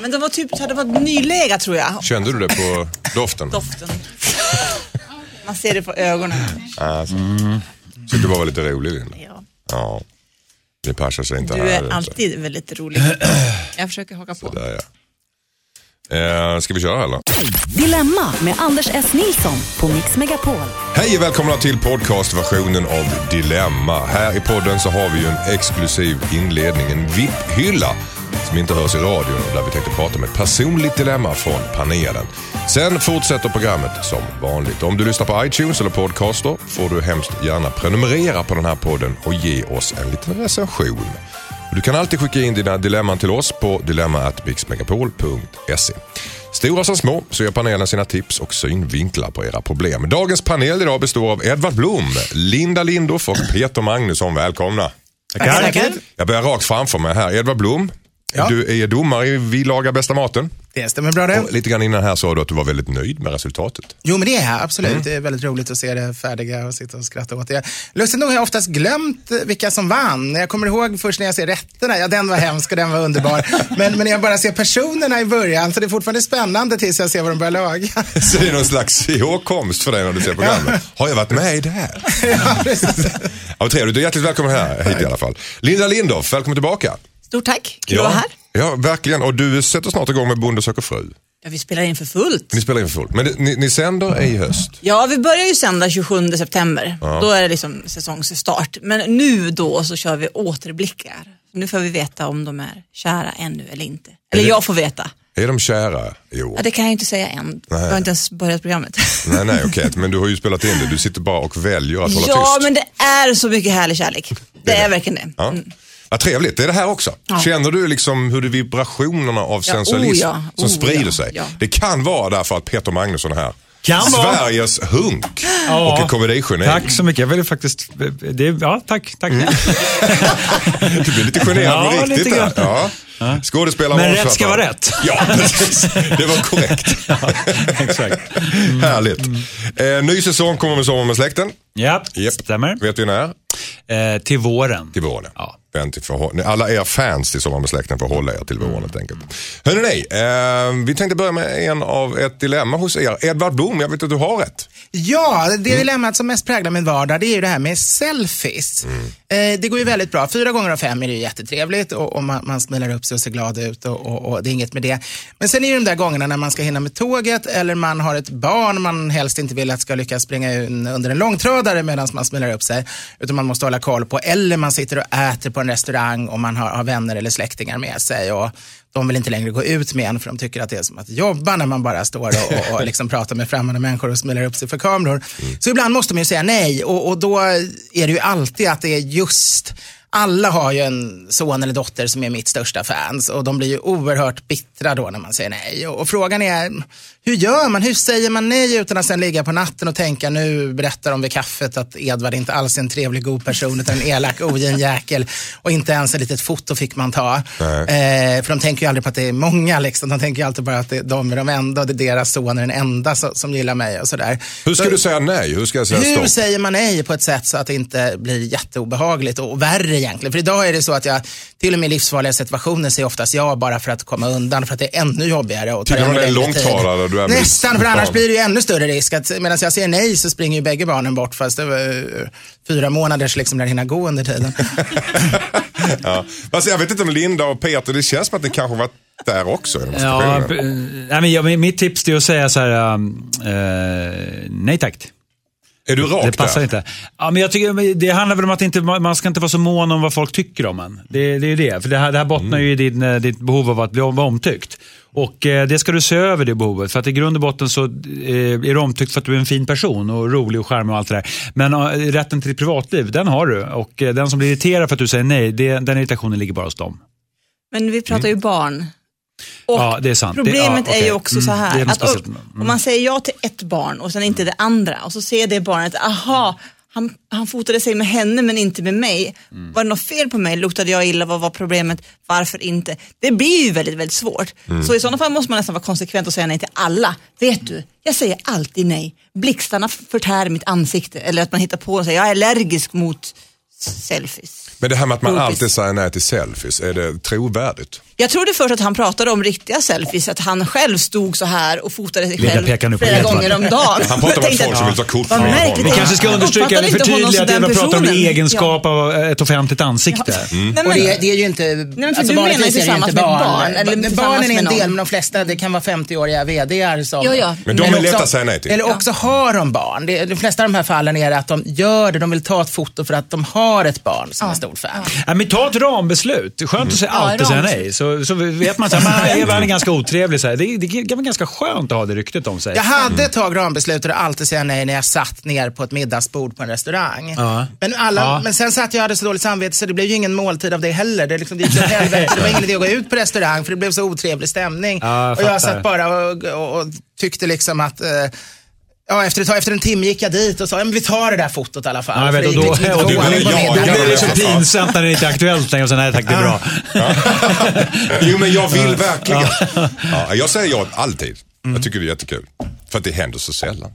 Men de var typ, hade varit nylega tror jag. Kände du det på doften? Doften. Man ser det på ögonen. Alltså. Så det var väl lite rolig Linda? Ja. Ja. Det passar sig inte Du här. är ute. alltid väldigt rolig. Jag försöker haka på. Där, ja. Eh, ska vi köra eller? Dilemma med Anders S. Nilsson på Mix Megapol. Hej och välkomna till podcastversionen av Dilemma. Här i podden så har vi ju en exklusiv inledning, en VIP-hylla som inte hörs i radion och där vi tänkte prata med ett personligt dilemma från panelen. Sen fortsätter programmet som vanligt. Om du lyssnar på iTunes eller podcaster får du hemskt gärna prenumerera på den här podden och ge oss en liten recension. Du kan alltid skicka in dina dilemman till oss på dilemma.mixmegapol.se. Stora som små så ger panelen sina tips och synvinklar på era problem. Dagens panel idag består av Edvard Blom, Linda Lindorff och Peter Magnusson. Välkomna! Tackar, tackar. Jag börjar rakt framför mig här. Edvard Blom, Ja. du är domare i Vi lagar bästa maten. Det stämmer bra det. Och lite grann innan här sa du att du var väldigt nöjd med resultatet. Jo men det är jag absolut. Mm. Det är väldigt roligt att se det färdiga och sitta och skratta åt det. Lustigt nog har jag oftast glömt vilka som vann. Jag kommer ihåg först när jag ser rätterna, ja den var hemsk och den var underbar. Men, men jag bara ser personerna i början så det är fortfarande spännande tills jag ser vad de börjar laga. Så det är någon slags ihågkomst för dig när du ser programmet. Har jag varit med i det här? ja, precis. Ja, trevligt. Du är hjärtligt välkommen här, hit i alla fall. Linda Lindorff, välkommen tillbaka. Stort tack, kul att vara här. Ja, verkligen. Och du sätter snart igång med Bonde söker fru. Ja, vi spelar in för fullt. Ni spelar in för fullt. Men det, ni, ni sänder i höst. Ja, vi börjar ju sända 27 september. Då är det liksom säsongsstart. Men nu då så kör vi återblickar. Nu får vi veta om de är kära ännu eller inte. Eller det- jag får veta. Är de kära i år? Ja, det kan jag inte säga än. Jag har inte ens börjat programmet. Nej, nej, okej. Men du har ju spelat in det. Du sitter bara och väljer att hålla ja, tyst. men det är så mycket härlig kärlek. Det är är det. verkligen det. Ja. Vad trevligt, det är det här också. Ja. Känner du liksom hur det vibrationerna av Ja, sensualism oh ja, som oh sprider ja, sig? ja. Det kan vara därför att Peter Magnusson är här. Kan vara. Sveriges hunk Ja. och komedigeni. Tack så mycket. Jag vill faktiskt... Det, ja, tack. tack. Du blir lite generad Ja, riktigt lite där. grann. Ja. Skådespelare Men rätt ska vara rätt. Ja, precis. Det var korrekt. Exakt. Härligt. Eh, ny säsong kommer med Sommar med släkten. Ja, Japp. stämmer. Vet vi när? Eh, till våren. Till våren. Ja. Vänta, för, hå- alla er fans till Sommar med släkten får hålla er till våren helt enkelt. Hörrni, eh, vi tänkte börja med en av ett dilemma hos er. Edvard Blom, jag vet att du har rätt. Ja, det Mm. dilemmat som mest präglar min vardag det är ju det här med selfies. Mm. Eh, det går ju väldigt bra. Fyra gånger av fem är det ju jättetrevligt och, och man, man smilar upp sig och ser glad ut och, och, och det är inget med det. Men sen är det de där gångerna när man ska hinna med tåget eller man har ett barn man helst inte vill att ska lyckas springa in under en långtradare medan man smilar upp sig. Utan man måste hålla koll på. Eller man sitter och äter på en restaurang och man har, har vänner eller släktingar med sig. Och, de vill inte längre gå ut med en för de tycker att det är som att jobba när man bara står och, och, och liksom pratar med främmande människor och smilar upp sig för kameror. Så ibland måste man ju säga nej och, och då är det ju alltid att det är just alla har ju en son eller dotter som är mitt största fans och de blir ju oerhört bittra då när man säger nej. Och, och frågan är, hur gör man? Hur säger man nej utan att sen ligga på natten och tänka nu berättar de vid kaffet att Edvard inte alls är en trevlig god person utan en elak ogin jäkel och inte ens ett litet foto fick man ta. Eh, för de tänker ju aldrig på att det är många liksom. De tänker ju alltid bara att det, de är de enda och det är deras son är den enda som, som gillar mig och sådär. Hur ska Så- du säga nej? Hur ska jag säga hur stopp? säger man nej på ett sätt så att det inte blir jätteobehagligt och, och värre egentligen? För idag är det så att jag till och med i livsfarliga situationer säger oftast ja bara för att komma undan för att det är ännu jobbigare. Och tar Till ännu längre tid. Du är Nästan, för annars blir det ju ännu större risk. att Medan jag säger nej så springer ju bägge barnen bort fast det var eh, fyra månaders liksom när hinna gå under tiden. ja. Alltså, jag vet inte om Linda och Peter, det känns som att ni kanske varit där också. Ja, b- nej, men jag, mitt tips är att säga så här, eh, nej tack. är du rak Det passar där? inte. Ja, men jag tycker, det handlar väl om att inte, man ska inte vara så mån om vad folk tycker om en. Det, det är det. För det här, det här bottnar ju i din, eh, ditt behov av att bli omtyckt. Och eh, det ska du se över det behovet. För att i grund och botten så eh, är du omtyckt för att du är en fin person och rolig och charmig och allt det där. Men eh, rätten till ditt privatliv, den har du. Och eh, den som blir irriterad för att du säger nej, det, den irritationen ligger bara hos dem. Men vi pratar ju barn. Och Ja, det är sant. Det- Problemet ja, är ju okej. också så Mm, det är här, något att. Mm. om man säger ja till ett barn och sen inte det andra och så ser det barnet, aha, han, han fotade sig med henne men inte med mig. Mm. Var det något fel på mig? Luktade jag illa? Vad var problemet? Varför inte? Det blir ju väldigt, väldigt svårt. Mm. Så i sådana fall måste man nästan vara konsekvent och säga nej till alla. Vet du, jag säger alltid nej. Blixtarna förtär mitt ansikte. Eller att man hittar på och säger jag är allergisk mot selfies. Men det här med att man alltid säger nej till selfies, är det trovärdigt? Jag trodde först att han pratade om riktiga selfies, att han själv stod så här och fotade sig själv pekar nu på flera gånger om dagen. Han pratar om tänkte folk som vill ta kort med honom. Vi kanske ska understryka eller förtydliga att vi pratar om egenskap av ett offentligt ansikte. Nej, men- det, det är ju inte, för alltså du menar ju tillsammans inte med barn. barn, eller Barnen är en del, men de flesta, det kan vara 50-åriga VDR som... Ja, ja. Men de är lätta att säga nej till. Eller också har de barn. De flesta av de här fallen är att de gör det, de vill ta ett foto för att de har ett barn som är stort fan. Ja, men ta ett rambeslut. Skönt att säga Ja, alltid säga rambeslut. nej. Så, så vet man att Eva är ganska otrevlig. Så här. Det, det kan vara ganska skönt att ha det ryktet om sig. Jag hade ett tag rambeslutet att alltid säga nej när jag satt ner på ett middagsbord på en restaurang. Ja. Men, alla, Ja. men sen satt jag och hade så dåligt samvete så det blev ju ingen måltid av det heller. Det, liksom, det gick åt helvete. Det var ingen idé att gå ut på restaurang för det blev så otrevlig stämning. Ja, jag och jag satt bara och, och, och tyckte liksom att eh, Ja, efter, ett tag, efter en timme gick jag dit och sa, ja, men vi tar det där fotot i alla fall. Ja, jag vet, och det då, liksom och inte då, jag- middagen. då blir det så Ja. pinsamt när det inte är aktuellt längre. Och så, nej tack, det är bra. Jo men jag vill verkligen. Ja, jag säger ja alltid. Jag tycker det är jättekul. För att det händer så sällan.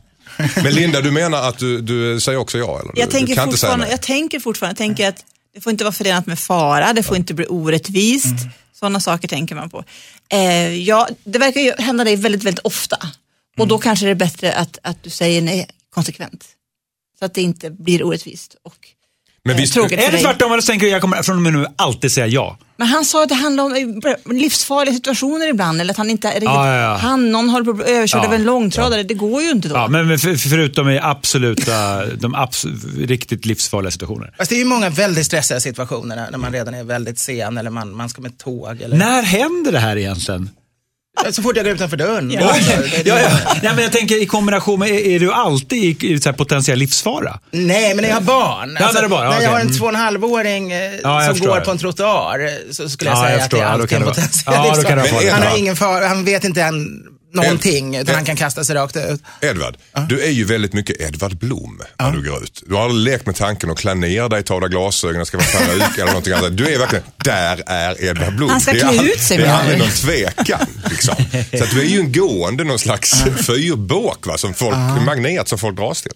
Men Linda, du menar att du, du säger också ja? Eller? Jag du, tänker, du kan inte säga fortfarande, nej? jag tänker fortfarande, jag tänker att det får inte vara förenat med fara, det får inte bli orättvist. Mm. Sådana saker tänker man på. Eh, ja, det verkar ju hända dig väldigt, väldigt ofta. Och Mm. då kanske det är bättre att, att du säger nej konsekvent. Så att det inte blir orättvist. Och, Men eh, visst- tråkigt Är för det dig. tvärtom eller tänker jag kommer från och med nu alltid säga ja? Men han sa att det handlar om eh, livsfarliga situationer ibland. Eller att han inte är riktigt, Ja, ja, ja. han, någon håller på att bli överkörd Ja, av en långtradare. Det går ju inte då. Ja, men för, förutom i absoluta, de abs riktigt livsfarliga situationer. Fast det är ju många väldigt stressiga situationer när- när man redan är väldigt sen eller man, man ska med tåg. Eller... När händer det här egentligen? Så fort jag går utanför dörren. Ja. Alltså, det- Ja, ja. Nej, men jag tänker i kombination med, är, du alltid i, i så här potentiell livsfara? Nej, men när jag har barn. Alltså, Ja, när det är barn, när okej. jag har en Mm. två och en halvåring eh, jag som går på en trottoar så skulle jag Ja, säga jag att det är Ja, alltid en potentiell Ja, livsfara. Han har ingen fara, han vet inte än någonting utan han kan kasta sig rakt ut. Edvard, du är ju väldigt mycket Edvard Blom när du går ut. Du har aldrig lekt med tanken att klä ner dig, ta av dig glasögonen, ska vara peruk eller någonting annat. Du är verkligen, där är Edvard Blom. Han ska klä ut sig Det är aldrig någon tvekan. Liksom. Så att du är ju en gående någon slags fyrbåk, va, som folk, magnet som folk dras till.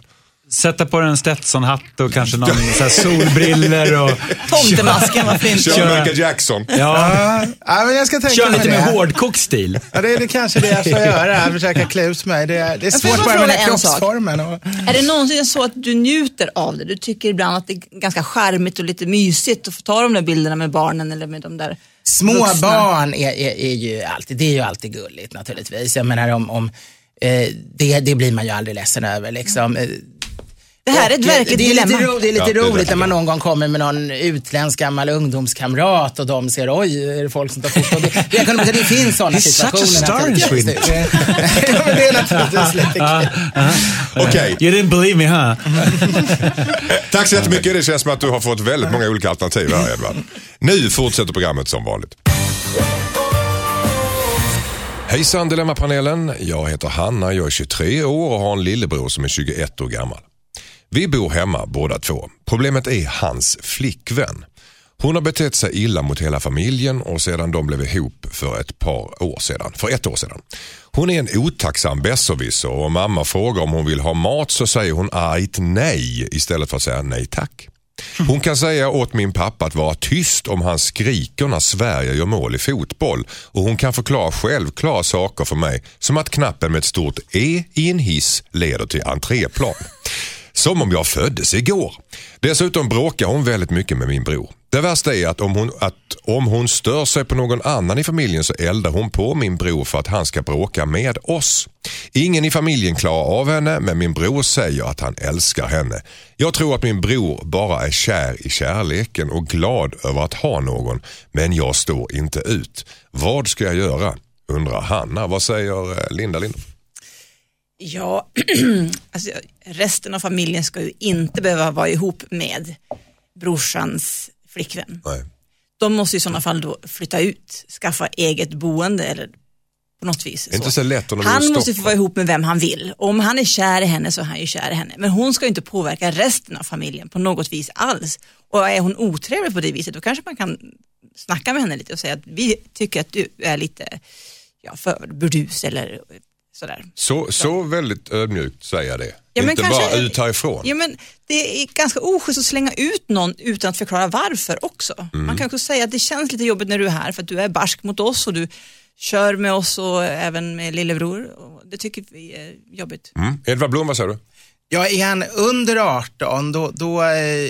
Sätta på dig en Stetsonhatt och kanske någon så här solbriller och Tomtemasken, varför inte? Kör. Michael Jackson. ja, Ja, ja, men jag ska tänka kör på lite med hårdkokstil. Ja, det är det kanske det jag får göra, försöka klä ut mig. Det är, det är svårt bara med den här kroppsformen. Och... Är det någonsin så att du njuter av det? Du tycker ibland att det är ganska charmigt och lite mysigt att få ta de där bilderna med barnen eller med de där Små vuxna? barn är, är, är ju alltid, det är ju alltid gulligt naturligtvis. Jag menar om, om eh, det, det blir man ju aldrig ledsen över liksom. Eh, Det här är ett och, verkligt det är lite, dilemma. ro, det är lite Ja, roligt när man någon gång kommer med någon utländsk gammal ungdomskamrat och de ser oj, är det folk som tar foto? Det, det, kan, det finns sådana He's such a situationer. star in. Sweden. det är naturligtvis lite kul. Okej, You didn't believe me, huh? tack så jättemycket. Det känns som att du har fått väldigt många olika alternativ här Edvard. Nu fortsätter programmet som vanligt. Hejsan Dilemmapanelen. Jag heter Hanna, jag är 23 år och har en lillebror som är 21 år gammal. Vi bor hemma båda två. Problemet är hans flickvän. Hon har betett sig illa mot hela familjen och sedan de blev ihop för ett par år sedan, för ett år sedan. Hon är en otacksam besserwisser och om mamma frågar om hon vill ha mat så säger hon argt nej istället för att säga nej tack. Hon kan säga åt min pappa att vara tyst om han skriker när Sverige gör mål i fotboll och hon kan förklara självklara saker för mig som att knappen med ett stort E i en hiss leder till entréplan. Som om jag föddes igår. Dessutom bråkar hon väldigt mycket med min bror. Det värsta är att om, hon, att om hon stör sig på någon annan i familjen så eldar hon på min bror för att han ska bråka med oss. Ingen i familjen klarar av henne men min bror säger att han älskar henne. Jag tror att min bror bara är kär i kärleken och glad över att ha någon men jag står inte ut. Vad ska jag göra? Undrar Hanna. Vad säger eh, Linda Lind? Ja, alltså, resten av familjen ska ju inte behöva vara ihop med brorsans flickvän. Nej. De måste i sådana fall då flytta ut, skaffa eget boende eller på något vis. Det är inte så lätt om de Han måste få vara ihop med vem han vill. Om han är kär i henne så är han ju kär i henne. Men hon ska ju inte påverka resten av familjen på något vis alls. Och är hon otrevlig på det viset då kanske man kan snacka med henne lite och säga att vi tycker att du är lite ja, för burdus eller sådär. Så, så väldigt ödmjukt säger jag det. Ja, Inte kanske- bara ut härifrån. Ja, men det är ganska oschysst att slänga ut någon utan att förklara varför också. Mm. Man kan också säga att det känns lite jobbigt när du är här för att du är barsk mot oss och du kör med oss och även med lillebror. Det tycker vi är jobbigt. Mm. Edvard Blom, vad säger du? Ja, är han under 18 då, då eh,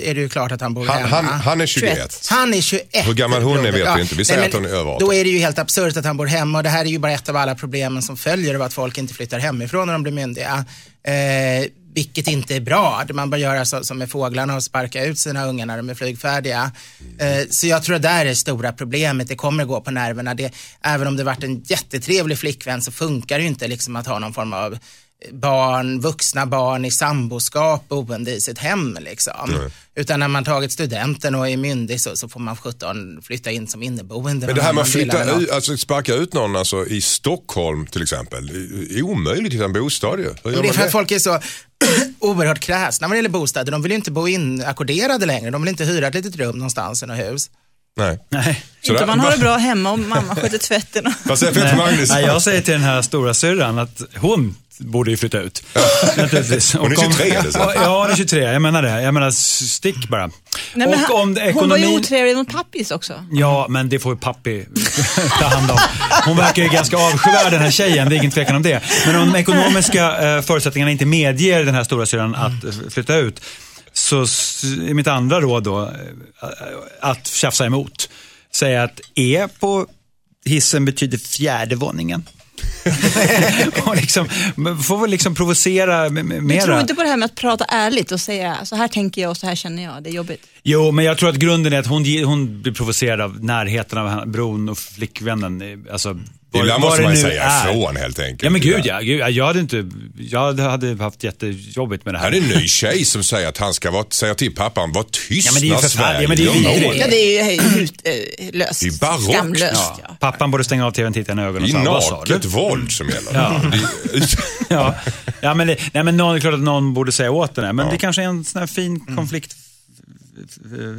är det ju klart att han bor Han, hemma. han, han är 21. 21. Han är 21. Hur gammal hon är vet Ja. vi inte. Vi säger Nej, att hon är över 18. Då är det ju helt absurt att han bor hemma och det här är ju bara ett av alla problemen som följer av att folk inte flyttar hemifrån när de blir myndiga. Eh, vilket inte är bra. Man bör göra så, som med fåglarna och sparka ut sina ungar när de är flygfärdiga. Eh, så jag tror att där är det stora problemet. Det kommer gå på nerverna. Det, även om det varit en jättetrevlig flickvän så funkar det ju inte liksom att ha någon form av barn, vuxna barn i samboskap boende i sitt hem. Liksom. Utan när man tagit studenten och är myndig så, så får man 17 flytta in som inneboende. Men det här med Man att flytta ut, alltså sparka ut någon alltså, i Stockholm till exempel, är omöjligt att hitta en bostad ju. Hur gör Och det är för att det? folk är så oerhört kräsna vad det gäller bostäder. De vill ju inte bo inackorderade längre. De vill inte hyra ett litet rum någonstans i något hus. Nej. Nej. Inte om man har det bra hemma och mamma sköter tvätten. Vad säger Peter Magnus? Nej, jag säger till den här stora syrran att hon borde ju flytta ut. Naturligtvis. Hon är Och om- 23 eller så. Ja, hon är 23. Jag menar det. Jag menar, stick bara. Nej, men och han- om det Hon var ju ekonomin... otrevlig mot pappis också. Ja, men det får ju pappi ta hand om. Hon verkar ju ganska avskyvärd den här tjejen, det är ingen tvekan om det. Men om de ekonomiska eh, förutsättningarna inte medger den här stora syrran att eh, flytta ut, så är mitt andra råd då eh, att tjafsa emot. Säga att E på hissen betyder fjärde våningen. och liksom, får väl liksom provocera m- m- Jag mera. tror inte på det här med att prata ärligt och säga så här tänker jag och så här känner jag. Det är jobbigt. Jo, men jag tror att grunden är att hon, hon blir provocerad av närheten av bron och flickvännen. Alltså, var- Ibland måste det man nu säga är. ifrån helt enkelt. Ja men gud Det ja. Gud, ja, jag hade inte, jag hade haft jättejobbigt med det här. Här är en ny tjej som säger att han ska vara, säga till pappan, var tyst Ja, men det är ju Sverige ja, men det är. Ja, det är ju helt äh, löst. Det är barockt. Skamlöst. ja. Ja. Pappan borde stänga av tvn, titta i ögonen Det och är säga, vad sa du? naket våld som gäller. Ja. Det är- Ja, ja men, det, nej, men någon, det är klart att någon borde säga åt den här. Men det kanske är en sån här fin konflikt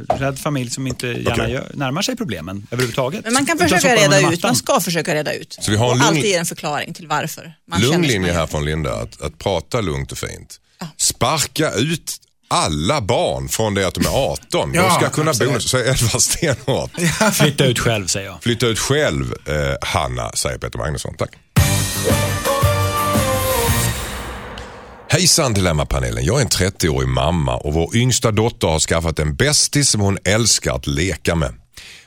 rädd familj som inte gärna Okej. gör, närmar sig problemen överhuvudtaget. Men man kan försöka reda ut. Man ska försöka reda ut. Så vi har en och lugn- alltid ge en förklaring till varför man Lugn linje här från Linda, att, att prata lugnt och fint. Sparka ut alla barn från det att de är 18. de Ja, ska kunna bo, säger Edvard Stenhart. Flytta ut själv säger jag. Flytta ut själv, eh, Hanna, säger Peter Magnusson. Tack. Hejsan Dilemmapanelen. Jag är en 30-årig mamma och vår yngsta dotter har skaffat en bästis som hon älskar att leka med.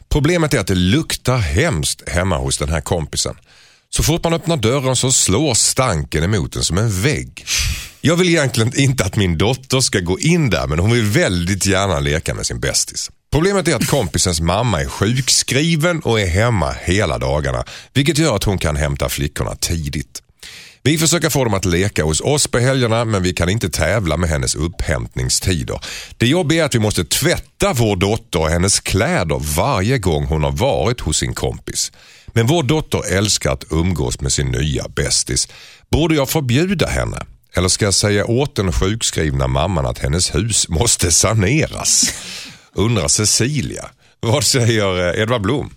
Problemet är att det luktar hemskt hemma hos den här kompisen. Så fort man öppnar dörren så slår stanken emot en som en vägg. Jag vill egentligen inte att min dotter ska gå in där men hon vill väldigt gärna leka med sin bästis. Problemet är att kompisens mamma är sjukskriven och är hemma hela dagarna vilket gör att hon kan hämta flickorna tidigt. Vi försöker få dem att leka hos oss på helgerna men vi kan inte tävla med hennes upphämtningstider. Det jobbiga är att vi måste tvätta vår dotter och hennes kläder varje gång hon har varit hos sin kompis. Men vår dotter älskar att umgås med sin nya bästis. Borde jag förbjuda henne? Eller ska jag säga åt den sjukskrivna mamman att hennes hus måste saneras? Undrar Cecilia. Vad säger eh, Edvard Blom?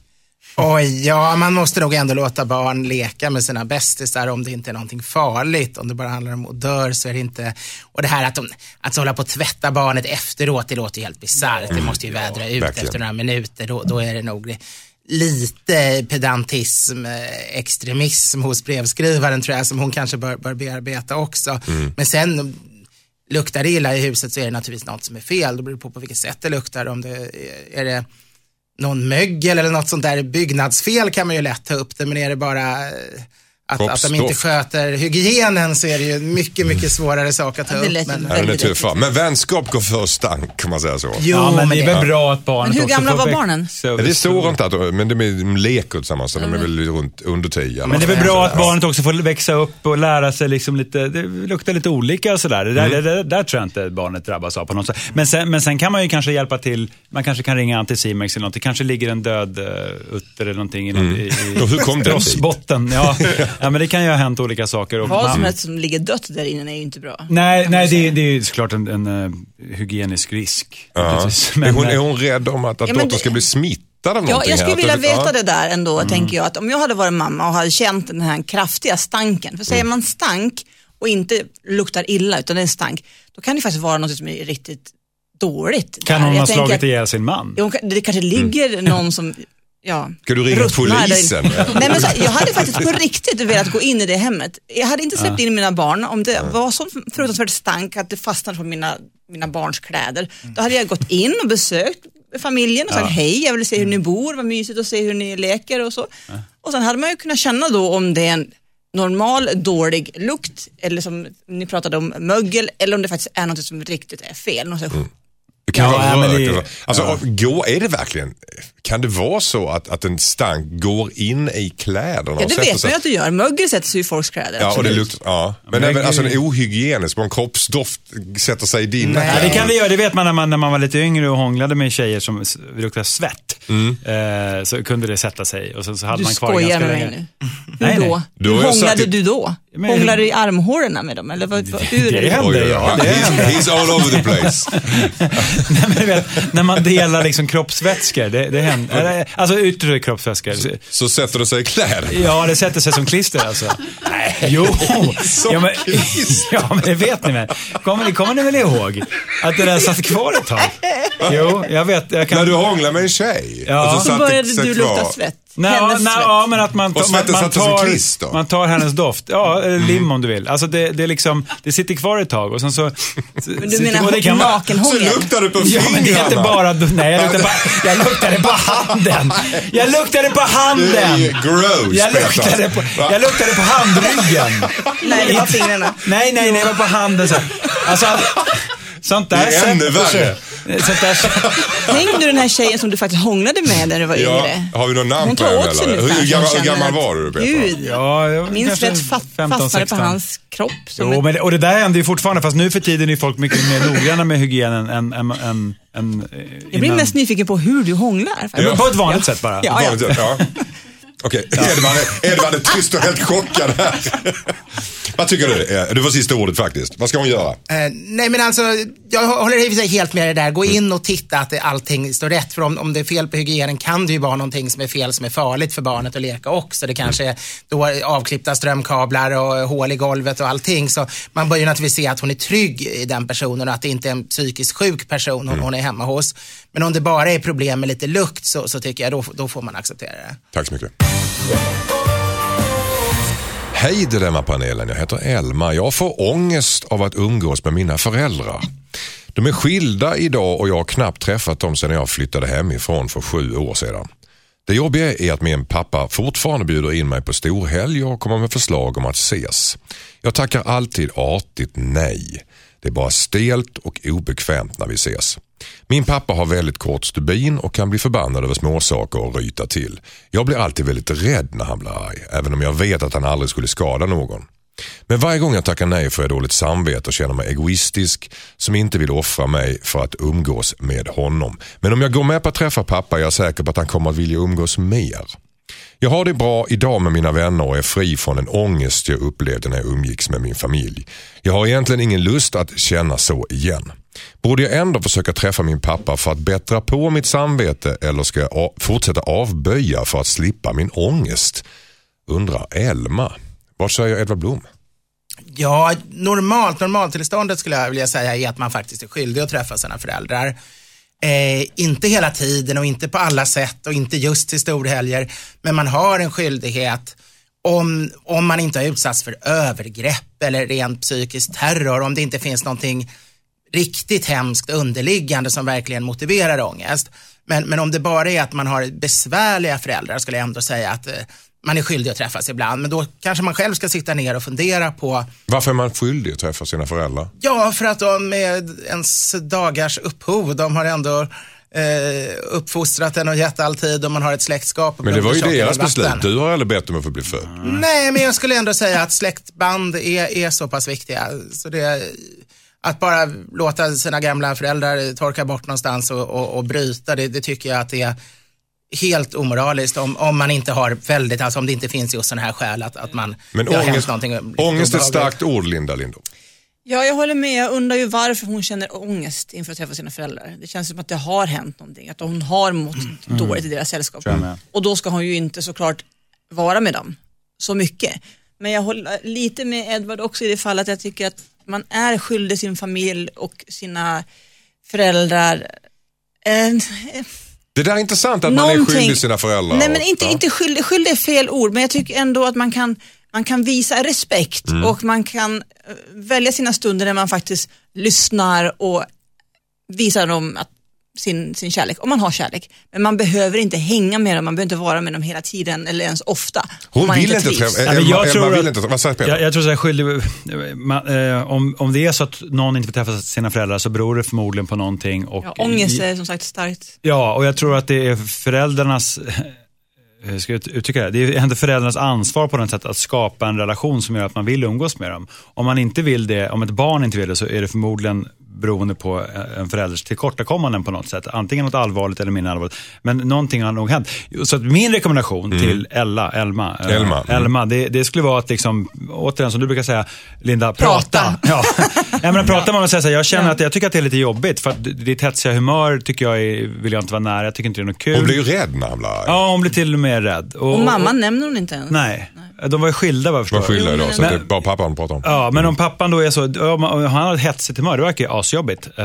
Oj, ja, man måste nog ändå låta barn leka med sina bästisar om det inte är någonting farligt. Om det bara handlar om odör så är det inte... Och det här att, de, att hålla på att tvätta barnet efteråt, det låter ju helt bisarrt. Det måste ju vädra ut verkligen. efter några minuter. Då, då är det nog lite pedantism, eh, extremism hos brevskrivaren tror jag, som hon kanske bör, bör bearbeta också. Men sen luktar det illa i huset så är det naturligtvis något som är fel. Då beror det på på vilket sätt det luktar. Om det är det någon mögel eller något sånt där byggnadsfel kan man ju lätt ta upp det, men är det bara eh, att, att de inte sköter hygienen så är det ju mycket, mycket svårare sak att ta det upp. Men, Ja, den är. Men vänskap går för stank kan man säga så. jo, ja, men det är det- väl bra att barnet Men hur gamla var barnen? Ja, det står inte att men de är leker tillsammans så de är väl runt under tio. Men det är väl bra att barnet också får växa upp och lära sig liksom lite, det luktar lite olika och sådär. Det där, Mm. det, där, där tror jag inte barnet drabbas av på något sätt. Men sen, men sen kan man ju kanske hjälpa till, man kanske kan ringa Anticimex eller något. Det kanske ligger en död uh, utter eller någonting i, mm. i, i Och hur kom den dit? Ja. ja, men det kan ju ha hänt olika saker. Och Vad som helst som ligger dött där inne är ju inte bra. Nej, nej det, det är ju såklart en, en eh, hygienisk risk. Ja. naturligtvis. är, hon, är hon rädd om att, att Ja, men dottern det- ska bli smittad Ja, jag skulle här? vilja veta ja. det där ändå, tänker jag. Att om jag hade varit mamma och hade känt den här kraftiga stanken, för säger man stank och inte luktar illa utan det är en stank, då kan det faktiskt vara något som är riktigt dåligt. Kan där. hon Jag ha slagit att- ihjäl sin man? Det kanske ligger någon som Ja, Ska du ringa ruttnar där polisen? Nej, men så, jag hade faktiskt på riktigt velat gå in i det hemmet. Jag hade inte släppt in mina barn om det var så fruktansvärt stank att det fastnade på mina, mina barns kläder. Då hade jag gått in och besökt familjen och sagt hej, jag vill se hur ni bor, vad mysigt att se hur ni leker och så. Och sen hade man ju kunnat känna då om det är en normal dålig lukt eller som ni pratade om mögel eller om det faktiskt är något som riktigt är fel. Det kan Ja, vara rök. det- Alltså, gå, är det verkligen, kan det vara så att, att en stank går in i kläderna? Ja, det vet man ju att det gör. Mögel sätter sig i folks kläder. Ja, och det luktar, ja. Men, Men även, det- alltså en ohygienisk, en kroppsdoft sätter sig i dina Nej. Ja, kläder. det kan det göra. Det vet man när man, när man var lite yngre och hånglade med tjejer som luktade svett. Mm. Eh, så kunde det sätta sig och sen så hade Du man kvar det skojar ganska med länge. mig nu. Hur Nej, nej. då? Har Hur hånglade sagt- du då? Men- Hånglade du i armhålorna med dem? Eller vad, vad, hur? Det hände, oj, oj. ja. Det He's, hände. he's all over the place. Nej, men du vet, när man delar liksom kroppsvätskor, det, det händer. Alltså yttre kroppsvätskor. Så sätter det sig i kläder. Ja, det sätter sig som klister alltså. Nej, jo. Som Ja men, klister. ja, men det vet ni väl. Kommer, ni- kommer ni väl ihåg? Att det där satt kvar ett tag? Jo, jag vet. Jag kan... När du hånglar med en tjej. Ja. och Så satt började du lukta svett. Nej, Hennes nej, svett. ja, men att man, Och man, man, tar, klister. man tar hennes doft. Ja, eller lim om du vill. Alltså det, det, är liksom, det sitter kvar ett tag och sen så... Men du menar vara- Så nakenhångel? luktar du på Ja, fingrarna. men det är inte bara... Nej, jag luktade, bara, jag luktade på handen. Jag luktade på Det är handen. gross, Jag luktade, på, jag luktade på handryggen. Nej, det var fingrarna. Nej, nej, nej, det var på handen så. Alltså, sånt där Det är ännu värre. Sånt där, Tänk du den här tjejen som du faktiskt hånglade med när du var Ja, yngre. har vi någon namn på tar henne, nu Hur kanske, gammal- hur gammal var du, Petra? Gud, ja, jag var min kanske svett fa- 15, fastnade på 16. hans kropp. Som Jo, ett, men, det- och det där händer ju fortfarande, fast nu för tiden är folk mycket mer noggranna med hygienen än, än, än, än eh, jag blir mest nyfiken på hur du hånglar. Ja, På ett vanligt sätt bara. Ja, ja. Vanligt sätt, ja. Okej, Edvard, Edvard är tyst och helt chockad här. Vad tycker du? Du får sista ordet faktiskt. Vad ska hon göra? Eh, nej men alltså, jag håller i och för sig helt med dig där. Gå in och titta att allting står rätt. För om, om det är fel på hygienen kan det ju vara någonting som är fel som är farligt för barnet att leka också. Det kanske är då avklippta strömkablar och hål i golvet och allting. Så man bör ju naturligtvis se att hon är trygg i den personen och att det inte är en psykiskt sjuk person hon, hon är hemma hos. Men om det bara är problem med lite lukt så, så tycker jag då, då får man acceptera det. Tack så mycket. Hej Dilemmapanelen, jag heter Elma. Jag får ångest av att umgås med mina föräldrar. De är skilda idag och jag har knappt träffat dem sedan jag flyttade hemifrån för sju år sedan. Det jobbiga är att min pappa fortfarande bjuder in mig på storhelger och kommer med förslag om att ses. Jag tackar alltid artigt nej. Det är bara stelt och obekvämt när vi ses. Min pappa har väldigt kort stubin och kan bli förbannad över småsaker och ryta till. Jag blir alltid väldigt rädd när han blir arg, även om jag vet att han aldrig skulle skada någon. Men varje gång jag tackar nej får jag dåligt samvete och känner mig egoistisk som inte vill offra mig för att umgås med honom. Men om jag går med på att träffa pappa är jag säker på att han kommer att vilja umgås mer. Jag har det bra idag med mina vänner och är fri från den ångest jag upplevde när jag umgicks med min familj. Jag har egentligen ingen lust att känna så igen. Borde jag ändå försöka träffa min pappa för att bättra på mitt samvete eller ska jag fortsätta avböja för att slippa min ångest? Undrar Elma. Vad säger Edvard Blom? Ja, normalt, normaltillståndet skulle jag vilja säga är att man faktiskt är skyldig att träffa sina föräldrar. Eh, inte hela tiden och inte på alla sätt och inte just till storhelger. Men man har en skyldighet om, om man inte har utsatts för övergrepp eller rent psykisk terror, om det inte finns någonting riktigt hemskt underliggande som verkligen motiverar ångest. Men, men om det bara är att man har besvärliga föräldrar skulle jag ändå säga att eh, man är skyldig att träffas ibland. Men då kanske man själv ska sitta ner och fundera på Varför är man skyldig att träffa sina föräldrar? Ja, för att de med ens dagars upphov, de har ändå eh, uppfostrat en och gett all tid och man har ett släktskap. Men det var ju deras beslut. Du har aldrig bett dem att få bli född. Nej, men jag skulle ändå säga att släktband är, är så pass viktiga. Så det, att bara låta sina gamla föräldrar torka bort någonstans och, och, och bryta, det, det tycker jag att det är helt omoraliskt om, om man inte har väldigt, alltså om det inte finns just sådana här skäl att, att man Men ångest, någonting ångest är ett starkt ord, Linda Lindorff. Ja, jag håller med. Jag undrar ju varför hon känner ångest inför att träffa sina föräldrar. Det känns som att det har hänt någonting, att hon har mått dåligt i deras sällskap. Och då ska hon ju inte såklart vara med dem så mycket. Men jag håller lite med Edvard också i det fallet att jag tycker att man är skyldig sin familj och sina föräldrar en, Det där är intressant att man är Någonting- skyldig sina föräldrar. Nej men inte, Ja. inte skyldig, skyldig är fel ord, men jag tycker ändå att man kan, man kan visa respekt Mm. och man kan eh, välja sina stunder när man faktiskt lyssnar och visar dem att sin, sin kärlek, om man har kärlek. Men man behöver inte hänga med dem, man behöver inte vara med dem hela tiden eller ens ofta. Hon man vill inte träffa... Emma, jag Emma tror vill att- inte... Vad säger Peter? Jag, jag tror så här, skyldig, man, eh, om, om det är så att någon inte får träffa sina föräldrar så beror det förmodligen på någonting. Och, Ja, ångest är som sagt starkt. Ja, och jag tror att det är föräldrarnas hur ska jag uttrycka det? Det är ändå föräldrarnas ansvar på något sätt att skapa en relation som gör att man vill umgås med dem. Om man inte vill det, om ett barn inte vill det så är det förmodligen beroende på en förälders tillkortakommanden på något sätt. Antingen något allvarligt eller mindre allvarligt. Men någonting har nog hänt. Så att min rekommendation till Ella, Elma, eh, Mm. Elma, mm. Elma det, det skulle vara att, liksom, återigen som du brukar säga, Linda, prata. Prata. Ja. Nej, men prata med dem och säga så här, jag känner att jag tycker att det är lite jobbigt för att ditt hetsiga humör tycker jag är, vill jag inte vara nära. Jag tycker inte det är något kul. Hon blir ju rädd när han blir arg. Ja, hon blir till och med rädd. Och mamman nämner hon inte ens. Nej, de var ju skilda vad jag förstår. Var skyldig idag, så Men- det är bara pappan pratar om. Ja, men om pappan då är så, om han har ett hetsigt humör, det verkar ju asjobbigt. Eh,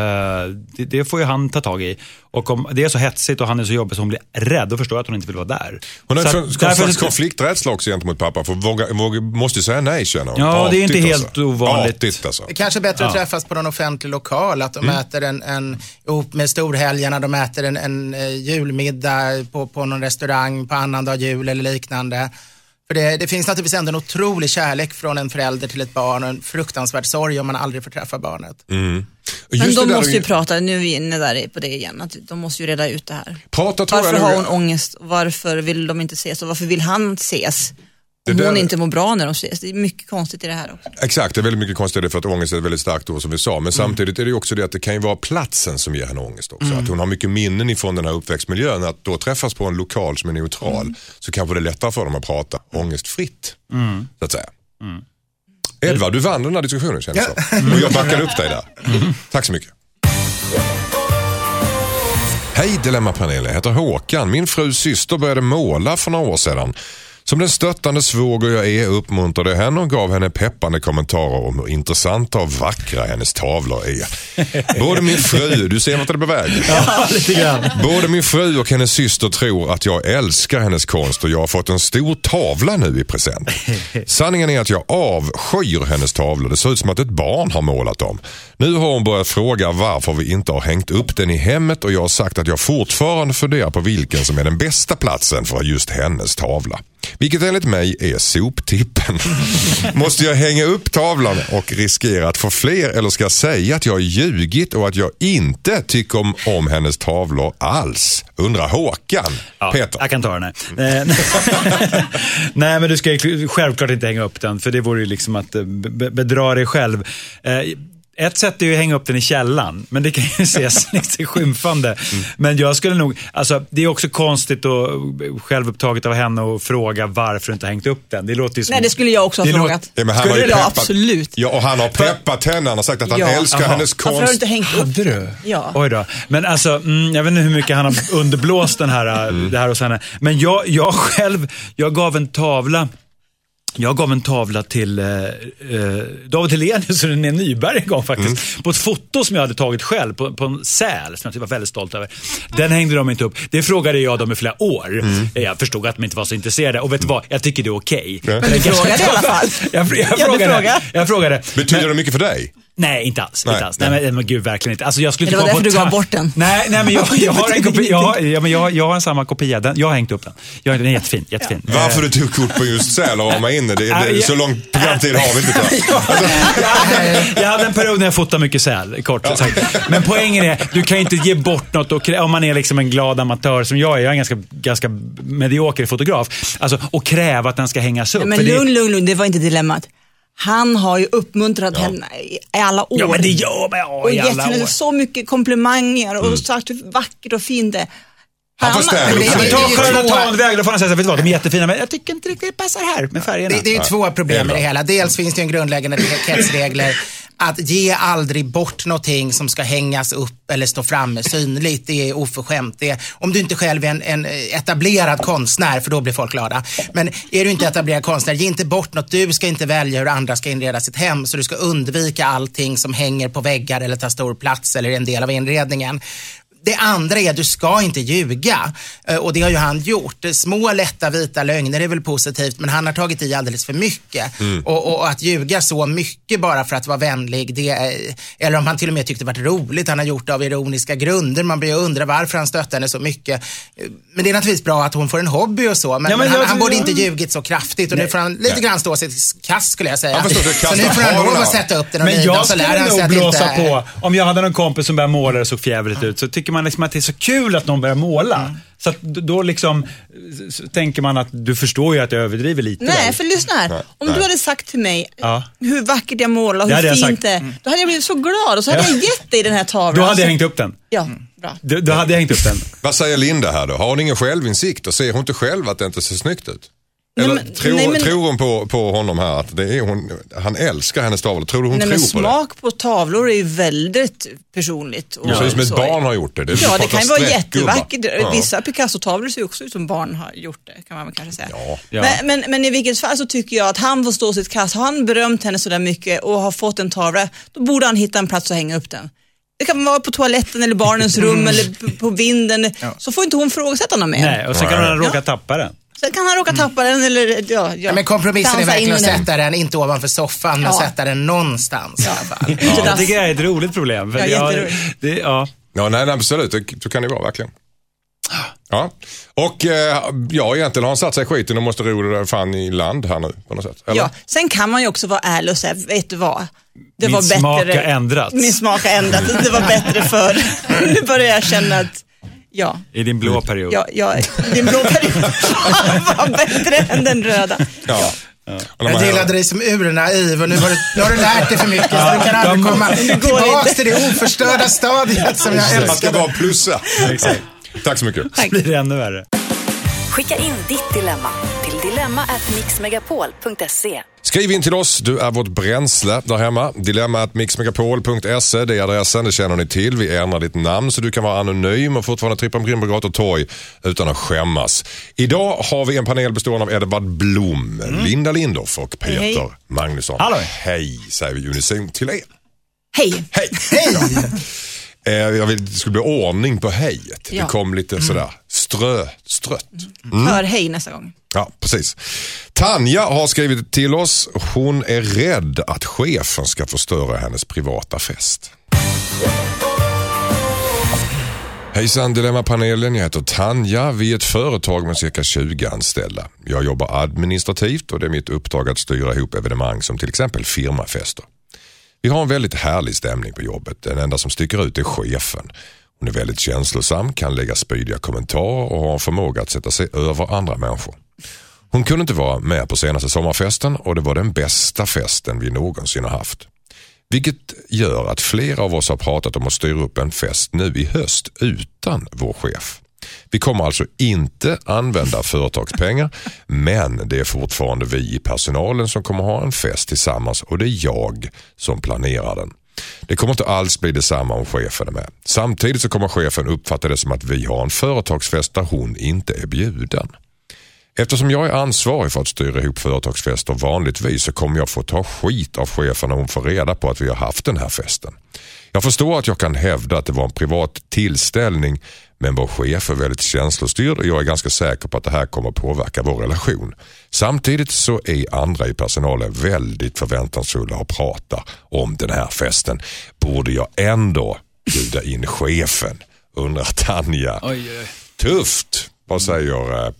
det, det får ju han ta tag i. Och om det är så hetsigt och han är så jobbig så hon blir rädd, då förstår jag att hon inte vill vara där. Hon har Så en att slags konflikträdsla också gentemot pappa. För våga, våga, måste ju säga nej känner hon. Ja, det är inte Artigt helt alltså. ovanligt. Artigt alltså. Det kanske är bättre att träffas på någon offentlig lokal, att de äter en, en ihop med storhelgerna, de äter en, en eh, julmiddag på, på någon restaurang på annandag jul eller liknande. För det, det finns naturligtvis ändå en otrolig kärlek från en förälder till ett barn och en fruktansvärd sorg om man aldrig får träffa barnet. Men Just de måste ju prata, nu är vi inne där på det igen, att de måste ju reda ut det här. Prata tror Varför jag har hon ångest? Varför vill de inte ses? Och varför vill han ses? Det Om där- hon inte mår bra när de ses. Det är mycket konstigt i det här också. Exakt, det är väldigt mycket konstigt för att ångest är väldigt starkt ord som vi sa. Men Mm. samtidigt är det också det att det kan ju vara platsen som ger henne ångest också. Att hon har mycket minnen ifrån den här uppväxtmiljön. Att då träffas på en lokal som är neutral Mm. så kanske det är lättare för dem att prata ångestfritt. Mm. Så att säga. Edvard, du vann den här diskussionen känns det som. Och jag backade upp dig där. Tack så mycket. Hej Dilemmapanelen, jag heter Håkan. Min frus syster började måla för några år sedan. Som den stöttande svåger jag är uppmuntrade henne och gav henne peppande kommentarer om hur intressanta och vackra hennes tavlor är. Både min fru, du ser vart det är på väg. Ja. Både min fru och hennes syster tror att jag älskar hennes konst och jag har fått en stor tavla nu i present. Sanningen är att jag avskyr hennes tavlor. Det ser ut som att ett barn har målat dem. Nu har hon börjat fråga varför vi inte har hängt upp den i hemmet och jag har sagt att jag fortfarande funderar på vilken som är den bästa platsen för just hennes tavla. Vilket enligt mig är soptippen. Måste jag hänga upp tavlan och riskera att få fler eller ska jag säga att jag ljugit och att jag inte tycker om, om hennes tavlor alls? Undrar Håkan. Ja, Peter. Jag kan ta den här. Eh, Nej, men du ska självklart inte hänga upp den, för det vore ju liksom att eh, be- bedra dig själv. Ett sätt är ju att hänga upp den i källan, men det kan ju ses lite skymfande. Men jag skulle nog, alltså det är också konstigt och självupptaget av henne att fråga varför du inte har hängt upp den. Det låter ju som... Nej, det skulle jag också ha frågat. Ja, men han skulle har ju det? Ja, peppat- absolut. Ja, och han har peppat henne. Han har sagt att han Ja. älskar Jaha. hennes Varför har du konst. inte hängt upp? Hade du? Ja. Oj då. Men alltså, mm, jag vet inte hur mycket han har underblåst den här, Mm. det här hos henne. Men jag, jag själv, jag gav en tavla jag gav en tavla till eh, eh, David Hellenius och René Nyberg en gång faktiskt. Mm. På ett foto som jag hade tagit själv på, på en säl som jag var väldigt stolt över. Den hängde de inte upp. Det frågade jag dem i flera år. Mm. Jag förstod att de inte var så intresserade. Och vet du vad? Jag tycker det är okej. Men du frågade i alla fall. Jag, jag, Ja, du frågade. Jag frågade. Betyder det mycket för dig? Nej, inte alls. Nej, inte alls. nej. Nej, men, men gud, verkligen inte. Alltså, jag skulle det var därför du gav bort den. Nej, nej men jag, jag, har, en kopia, jag, har, ja, men jag, jag har en samma kopia. Den, jag har hängt upp den. Jag, den är jättefin. jättefin. Varför du tog kort på just säl och ramade in det, det, Ja, det ja. så lång programtid har vi inte tror jag. hade, jag hade en period när jag fotade mycket säl, kort sagt. Men poängen är, du kan ju inte ge bort något och, om man är liksom en glad amatör som jag är. Jag är en ganska, ganska medioker fotograf. Alltså, och kräva att den ska hängas upp. Men lugn, lugn, lugn, det var inte dilemmat. Han har ju uppmuntrat henne i alla år. Ja, men det gör man ja, och gett henne år. så mycket komplimanger och sagt hur vackert och fint det är. Han får städa upp det- Ja, men sig. ta det är ju Charlotte två- Tanväg, då får han säga vet du vad, de är jättefina, men jag tycker inte riktigt det passar här med färgerna. Det, det är ju två problem med det hela. Dels finns det ju en grundläggande etikettregler att ge aldrig bort någonting som ska hängas upp eller stå framme synligt. Det är oförskämt. Det är, om du inte själv är en, en etablerad konstnär, för då blir folk glada. Men är du inte etablerad konstnär, ge inte bort något. Du ska inte välja hur andra ska inreda sitt hem. Så du ska undvika allting som hänger på väggar eller tar stor plats eller är en del av inredningen. Det andra är att du ska inte ljuga Eh, och det har ju han gjort. Små lätta vita lögner är väl positivt men han har tagit i alldeles för mycket. Mm. Och, och att ljuga så mycket bara för att vara vänlig, det är, eller om han till och med tyckte det var roligt, han har gjort det av ironiska grunder. Man blir ju undra varför han stöttar henne så mycket. Eh, Men det är naturligtvis bra att hon får en hobby och så. Men, Ja, men han, jag- han borde jag- inte ljugit så kraftigt och nu får han lite Nej. grann stå sitt kast skulle jag säga. Kast så nu får han ha lov att sätta upp den och Men och jag så lär skulle han sig nog att blåsa inte... på, om jag hade någon kompis som började måla och det såg fjävligt ut, så tycker man liksom att det är så kul att någon börjar måla. Mm. Så då liksom, så tänker man att du förstår ju att jag överdriver lite Nej, där. för lyssna här. Om nej. du hade sagt till mig Ja. hur vackert jag målar och Det hur jag fint sagt. det är, då hade jag blivit så glad och så hade Ja. jag gett dig den här tavlan. Då hade jag hängt upp den. Ja, bra. Då, då hade jag hängt upp den. Vad säger Linda här då? Har hon ingen självinsikt och ser hon inte själv att det inte ser snyggt ut? Eller Nej, men- tror, nej, men- tror hon på, på honom här att det är hon, han älskar hennes tavlor? Tror du hon Nej, tror men på det? smak på tavlor är ju väldigt personligt. Och Det ser ut som ett barn har gjort det. det Ja, det kan ju vara jättevackert. Ja. Vissa Picasso-tavlor ser ju också ut som barn har gjort det, kan man väl kanske säga. Ja. Ja. Men, men, men i vilket fall så tycker jag att han får stå sitt kast. Har han berömt henne sådär mycket och har fått en tavla, då borde han hitta en plats att hänga upp den. Det kan vara på toaletten eller barnens rum eller på vinden. Så får inte hon frågasätta honom mer. Nej, och sen kan han råka Ja. tappa den. Sen kan han råka tappa den eller ja, ja, Ja, men kompromissen är verkligen att sätta den, inte ovanför soffan, men Ja. sätta den någonstans i alla fall. Ute Det tycker jag är ett roligt problem. För Ja, jag, det, ja. Ja, nej, nej, absolut. Det, så kan det vara verkligen. Ja, och eh, ja, egentligen har han satt sig i skiten och måste ro det där fan i land här nu på något sätt. Eller? Ja, sen kan man ju också vara ärlig och säga, vet du vad? Det Min var bättre. smak har ändrats. Min smak har ändrats. Det var bättre förr. Nu börjar jag känna att, ja, I din blå period. ja, ja din blå period var bättre än den röda. Ja. När Jag gillade dig som urnaiv och nu har, du, nu har du lärt dig för mycket så du kan aldrig komma tillbaka till det oförstörda stadiet som jag Man ska älskade. bara plussa. Exakt. Tack så mycket. Så blir det ännu värre. Skicka in ditt dilemma till dilemma@mixmegapol.se. Skriv in till oss, du är vårt bränsle där hemma. Dilemmatmixmegapol.se, det är adressen, det känner ni till. Vi ändrar ditt namn så du kan vara anonym och fortfarande trippa omkring på gator och torg utan att skämmas. Idag har vi en panel bestående av Edvard Blom, Linda Lindorff och Peter Hej. Magnusson. Hallå. Hej, säger vi unisont till er. Hej. Hej! Hej! Eh, jag vill det skulle bli ordning på hejet. Det Ja. kom lite sådär strö, strött. Hör hej nästa gång. Ja, precis. Tanja har skrivit till oss. Hon är rädd att chefen ska förstöra hennes privata fest. Hejsan Dilemmapanelen, jag heter Tanja. Vi är ett företag med cirka 20 anställda. Jag jobbar administrativt och det är mitt uppdrag att styra ihop evenemang som till exempel firmafester. Vi har en väldigt härlig stämning på jobbet. Den enda som sticker ut är chefen. Hon är väldigt känslosam, kan lägga spydiga kommentarer och har en förmåga att sätta sig över andra människor. Hon kunde inte vara med på senaste sommarfesten och det var den bästa festen vi någonsin har haft. Vilket gör att flera av oss har pratat om att styra upp en fest nu i höst utan vår chef. Vi kommer alltså inte använda företagspengar men det är fortfarande vi i personalen som kommer ha en fest tillsammans och det är jag som planerar den. Det kommer inte alls bli detsamma om chefen är med. Samtidigt så kommer chefen uppfatta det som att vi har en företagsfest där hon inte är bjuden. Eftersom jag är ansvarig för att styra ihop företagsfester vanligtvis så kommer jag få ta skit av chefen när hon får reda på att vi har haft den här festen. Jag förstår att jag kan hävda att det var en privat tillställning men vår chef är väldigt känslostyrd och jag är ganska säker på att det här kommer påverka vår relation. Samtidigt så är andra i personalen väldigt förväntansfulla och pratar om den här festen. Borde jag ändå bjuda in chefen? Undrar Tanja. Tufft. Vad säger eh,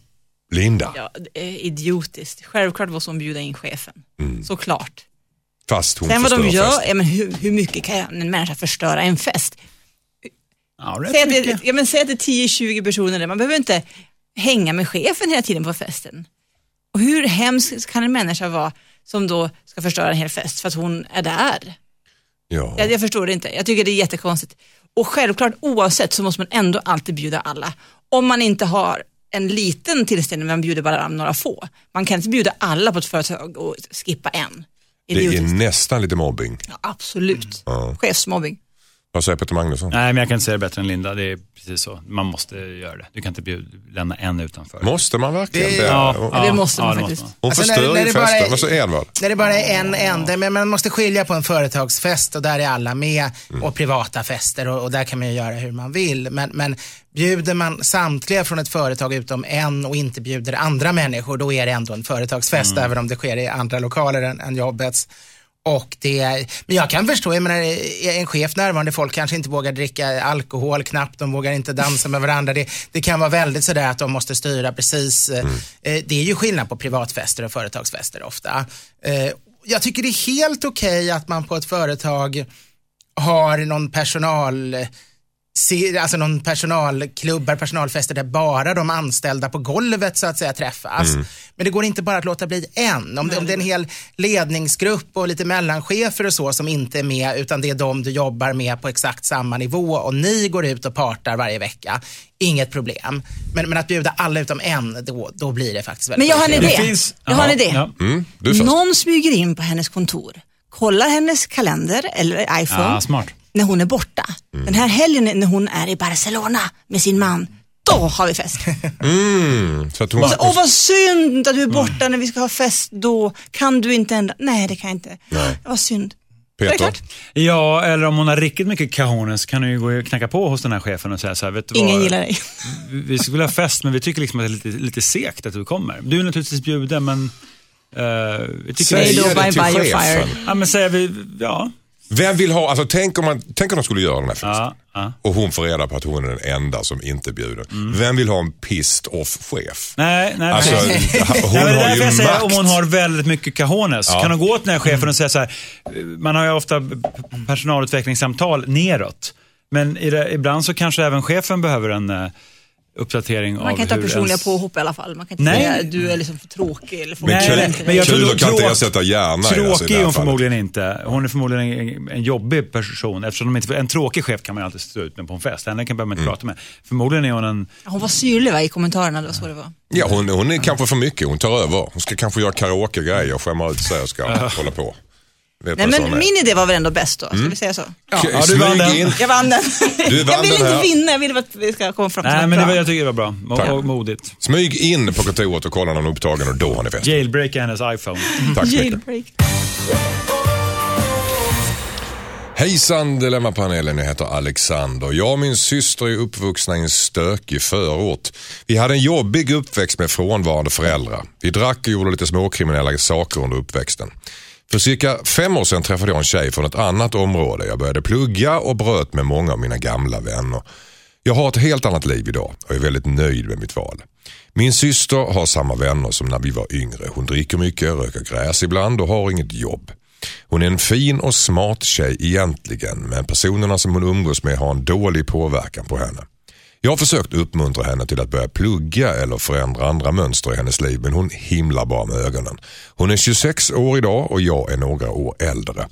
Linda? Ja, det är idiotiskt. Självklart måste hon bjuda in chefen. Såklart. Fast hon Sen vad de gör, festen. ja, men hur, hur mycket kan en människa förstöra en fest? Ja, rätt Säg att, mycket. det, ja, men säg att det är 10-20 personer där. Man behöver inte hänga med chefen hela tiden på festen. Och hur hemskt kan en människa vara som då ska förstöra en hel fest för att hon är där? Ja. Jag, jag förstår det inte. Jag tycker det är jättekonstigt. Och självklart oavsett så måste man ändå alltid bjuda alla. Om man inte har en liten tillställning, man bjuder bara några få. Man kan inte bjuda alla på ett företag och skippa en. Det är nästan lite mobbing. Ja, absolut. Ja. Chefsmobbing. Vad säger Peter Magnusson? Nej, men jag kan inte säga det bättre än Linda. Det är precis så. Man måste göra det. Du kan inte bjuda, lämna en utanför. Måste man verkligen Det-? Ja, Hon, Ja, det måste man det faktiskt. hon Alltså, förstör när- när ju festen. är- Vad säger Edvard? När det bara är en ände, men man måste skilja på en företagsfest och där är alla med och privata fester och, och där kan man ju göra hur man vill. Men, men bjuder man samtliga från ett företag utom en och inte bjuder andra människor, då är det ändå en företagsfest även om det sker i andra lokaler än, än jobbets. Och det, men jag kan förstå, jag menar, är en chef närvarande, folk kanske inte vågar dricka alkohol knappt, de vågar inte dansa med varandra. Det, det kan vara väldigt sådär att de måste styra precis. eh, eh, Det är ju skillnad på privatfester och företagsfester ofta. Eh, Jag tycker det är helt okej att man på ett företag har någon personal se- alltså någon personalklubbar, personalfester där bara de anställda på golvet så att säga träffas. Men det går inte bara att låta bli en. Om det, om det är en hel ledningsgrupp och lite mellanchefer och så som inte är med utan det är de du jobbar med på exakt samma nivå och ni går ut och partar varje vecka. Inget problem. Men, men att bjuda alla utom en, då, då blir det faktiskt väldigt Men jag har en idé. Finns- Jag har en idé. Ja. Mm. Någon smyger in på hennes kontor, kollar hennes kalender eller iPhone Ja, smart. När hon är borta. Den här helgen när hon är i Barcelona med sin man, då har vi fest. Mm, så att hon, Och så, Åh vad synd att du är borta när vi ska ha fest då. Kan du inte ändra? Nej det kan jag inte. Nej. Vad synd. Det Peter? klart? Ja, eller om hon har riktigt mycket kahones kan du ju gå och knacka på hos den här chefen och säga så här, vet du Ingen vad? gillar dig. Vi skulle ha fest, men vi tycker liksom att det är lite, lite segt att du kommer. Du är naturligtvis bjuden, men... Uh, vi tycker Säg det bye till chefen. fire. Ja, men säger vi, ja. Vem vill ha, alltså tänk om, man, tänk om de skulle göra den här festen. ja. Och hon får reda på att hon är den enda som inte bjuder. Vem vill ha en pissed off chef? Nej, nej, Alltså, hon Nej, har ju jag säger makt. om hon har väldigt mycket cajones. Ja. Kan hon gå till den här chefen och säga så här, man har ju ofta personalutvecklingssamtal neråt. Men det, ibland så kanske även chefen behöver en eh, uppdatering Man av kan inte ha personliga ens- påhopp i alla fall. Man kan inte Nej. säga du är liksom för tråkig. Eller folk Men inte men jag tror kan inte ersätta hjärna. alltså, i Tråkig det är hon fallet. förmodligen inte. Hon är förmodligen en, en jobbig person. Eftersom inte, en tråkig chef kan man alltid stå ut med på en fest. Henne kan man inte prata med. Förmodligen är hon en... Hon var syrlig va, i kommentarerna, det var så det var. Ja, hon, hon är kanske för mycket. Hon tar över. Hon ska kanske göra karaoke-grejer och skämma ut sig och ska hålla på. Vet Nej men min idé var väl ändå bäst då, ska vi säga så? Ja, K- du vann den. in. Jag vann den. Du vann jag vill den inte här. vinna, jag vill att vi ska komma fram till Nej, något men det bra. var, jag tycker det var bra Tack. och modigt. Smyg in på kontoret och kolla när hon är upptagen och då har ni fest. Jailbreaka hennes iPhone. Tack så mycket. Jailbreak. Hejsan Dilemmapanelen, jag heter Alexander. Jag och min syster är uppvuxna i en stökig förort. Vi hade en jobbig uppväxt med frånvarande föräldrar. Vi drack och gjorde lite småkriminella saker under uppväxten. För cirka fem år sedan träffade jag en tjej från ett annat område. Jag började plugga och bröt med många av mina gamla vänner. Jag har ett helt annat liv idag och är väldigt nöjd med mitt val. Min syster har samma vänner som när vi var yngre. Hon dricker mycket, röker gräs ibland och har inget jobb. Hon är en fin och smart tjej egentligen, men personerna som hon umgås med har en dålig påverkan på henne. Jag har försökt uppmuntra henne till att börja plugga eller förändra andra mönster i hennes liv, men hon himlar bara med ögonen. Hon är 26 år idag och jag är några år äldre.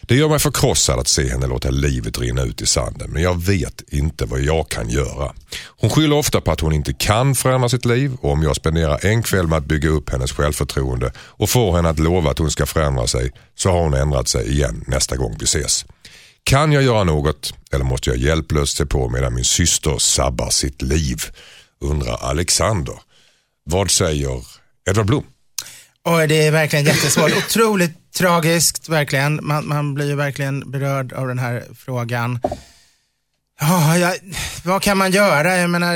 Det gör mig förkrossad att se henne låta livet rinna ut i sanden, men jag vet inte vad jag kan göra. Hon skyller ofta på att hon inte kan förändra sitt liv och om jag spenderar en kväll med att bygga upp hennes självförtroende och får henne att lova att hon ska förändra sig så har hon ändrat sig igen nästa gång vi ses. Kan jag göra något eller måste jag hjälplöst se på medan min syster sabbar sitt liv? Undrar Alexander. Vad säger Edvard Blom? Oj, det är verkligen jättesvårt. Otroligt tragiskt, verkligen. Man, man blir ju verkligen berörd av den här frågan. Ja, jag, vad kan man göra? Jag menar,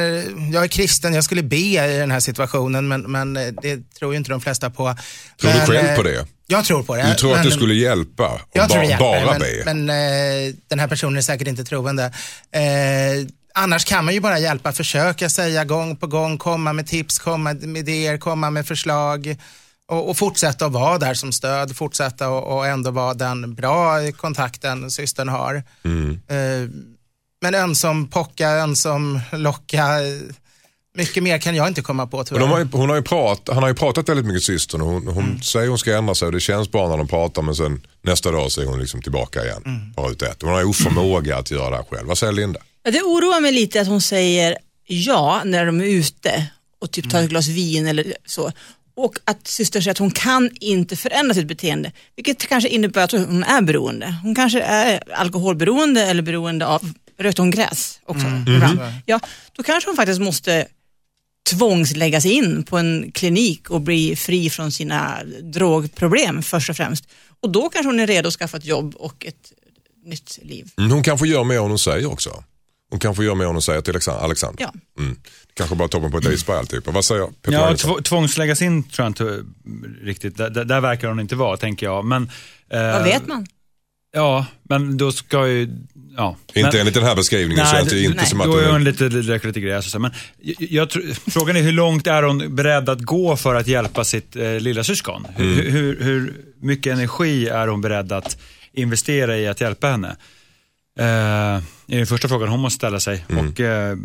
jag är kristen, jag skulle be i den här situationen, men, men eh, det tror ju inte de flesta på. Tror du själv eh, på det? Jag tror på det. Du tror att men- det skulle hjälpa att jag tror ba- det hjälper, bara men, be? men eh, den här personen är säkert inte troende. Eh, annars kan man ju bara hjälpa, försöka säga gång på gång, komma med tips, komma med idéer, komma med förslag och, och fortsätta att vara där som stöd, fortsätta och, och ändå vara den bra kontakten systern har. Mm. Eh, men ömsom pocka, ömsom locka, mycket mer kan jag inte komma på tyvärr. har ju, hon har ju prat, han har ju pratat väldigt mycket systern och hon, hon Mm. säger hon ska ändra sig och det känns bra när de pratar men sen nästa dag så är hon liksom tillbaka igen. Mm. Bara ut ett. Hon har ju oförmåga att göra det här själv. Vad säger Linda? Ja, det oroar mig lite att hon säger ja när de är ute och typ tar ett glas vin eller så. Och att systern säger att hon kan inte förändra sitt beteende, vilket kanske innebär att hon är beroende. Hon kanske är alkoholberoende eller beroende av, rökte hon gräs också? ibland? Ja, då kanske hon faktiskt måste tvångsläggas in på en klinik och bli fri från sina drogproblem först och främst. Och då kanske hon är redo att skaffa ett jobb och ett nytt liv. Mm, Hon kanske gör mer än hon säger också. Hon kanske gör mer än hon säger till Alexan- Alexander. Ja. Mm. Kanske bara toppen på ett isberg typ. Och Vad säger Peter Ja, tv- tvångsläggas in tror jag inte riktigt. Där, där, där verkar hon inte vara, tänker jag. Men, eh, Vad vet man? Ja, men då ska ju... Ja. Inte men, enligt den här beskrivningen Nej, känns det det- inte nej. som att Då är hon... lite, lite, lite gräs och så. Men jag, jag, frågan är hur långt är hon beredd att gå för att hjälpa sitt eh, lilla syskon? Mm. Hur, hur, hur mycket energi är hon beredd att investera i att hjälpa henne? Eh, är den första frågan hon måste ställa sig. Mm. Och, eh,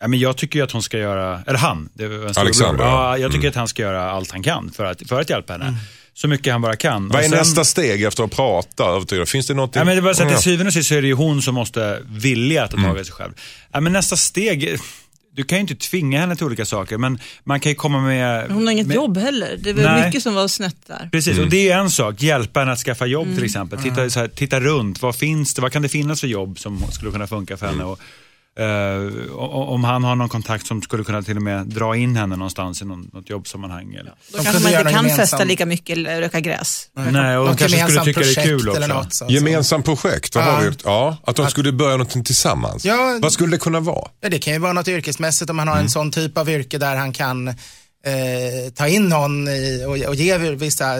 ja, men jag tycker ju att hon ska göra, eller han, det var Alexander, ja. ja, jag tycker Mm. att han ska göra allt han kan för att, för att hjälpa henne. Så mycket han bara kan. Vad är sen- nästa steg efter att prata? Övertyga? Finns det något? Ja, men det bara så att till syvende och sist så är det ju hon som måste vilja ta Mm. tag i sig själv. Ja, men nästa steg, du kan ju inte tvinga henne till olika saker, men man kan ju komma med... Hon har inget med, jobb heller. Det Nej. mycket som var snett där. Precis, Mm. och det är en sak. Hjälpa henne att skaffa jobb Mm. till exempel. Titta, så här, titta runt, vad finns det? Vad kan det finnas för jobb som skulle kunna funka för henne? Mm. Och, o- om han har någon kontakt som skulle kunna till och med dra in henne någonstans i någon, något jobbsammanhang. Eller. Då De kanske man inte kan gemensam- festa lika mycket eller röka gräs. Nej, och de kanske skulle tycka det är projekt kul också. Eller något, så. Gemensamt projekt, vad Ja. har vi? Ja, att de skulle börja någonting tillsammans. Ja. Vad skulle det kunna vara? Ja, det kan ju vara något yrkesmässigt om man Mm. har en sån typ av yrke där han kan eh, ta in någon i, och, och ge vissa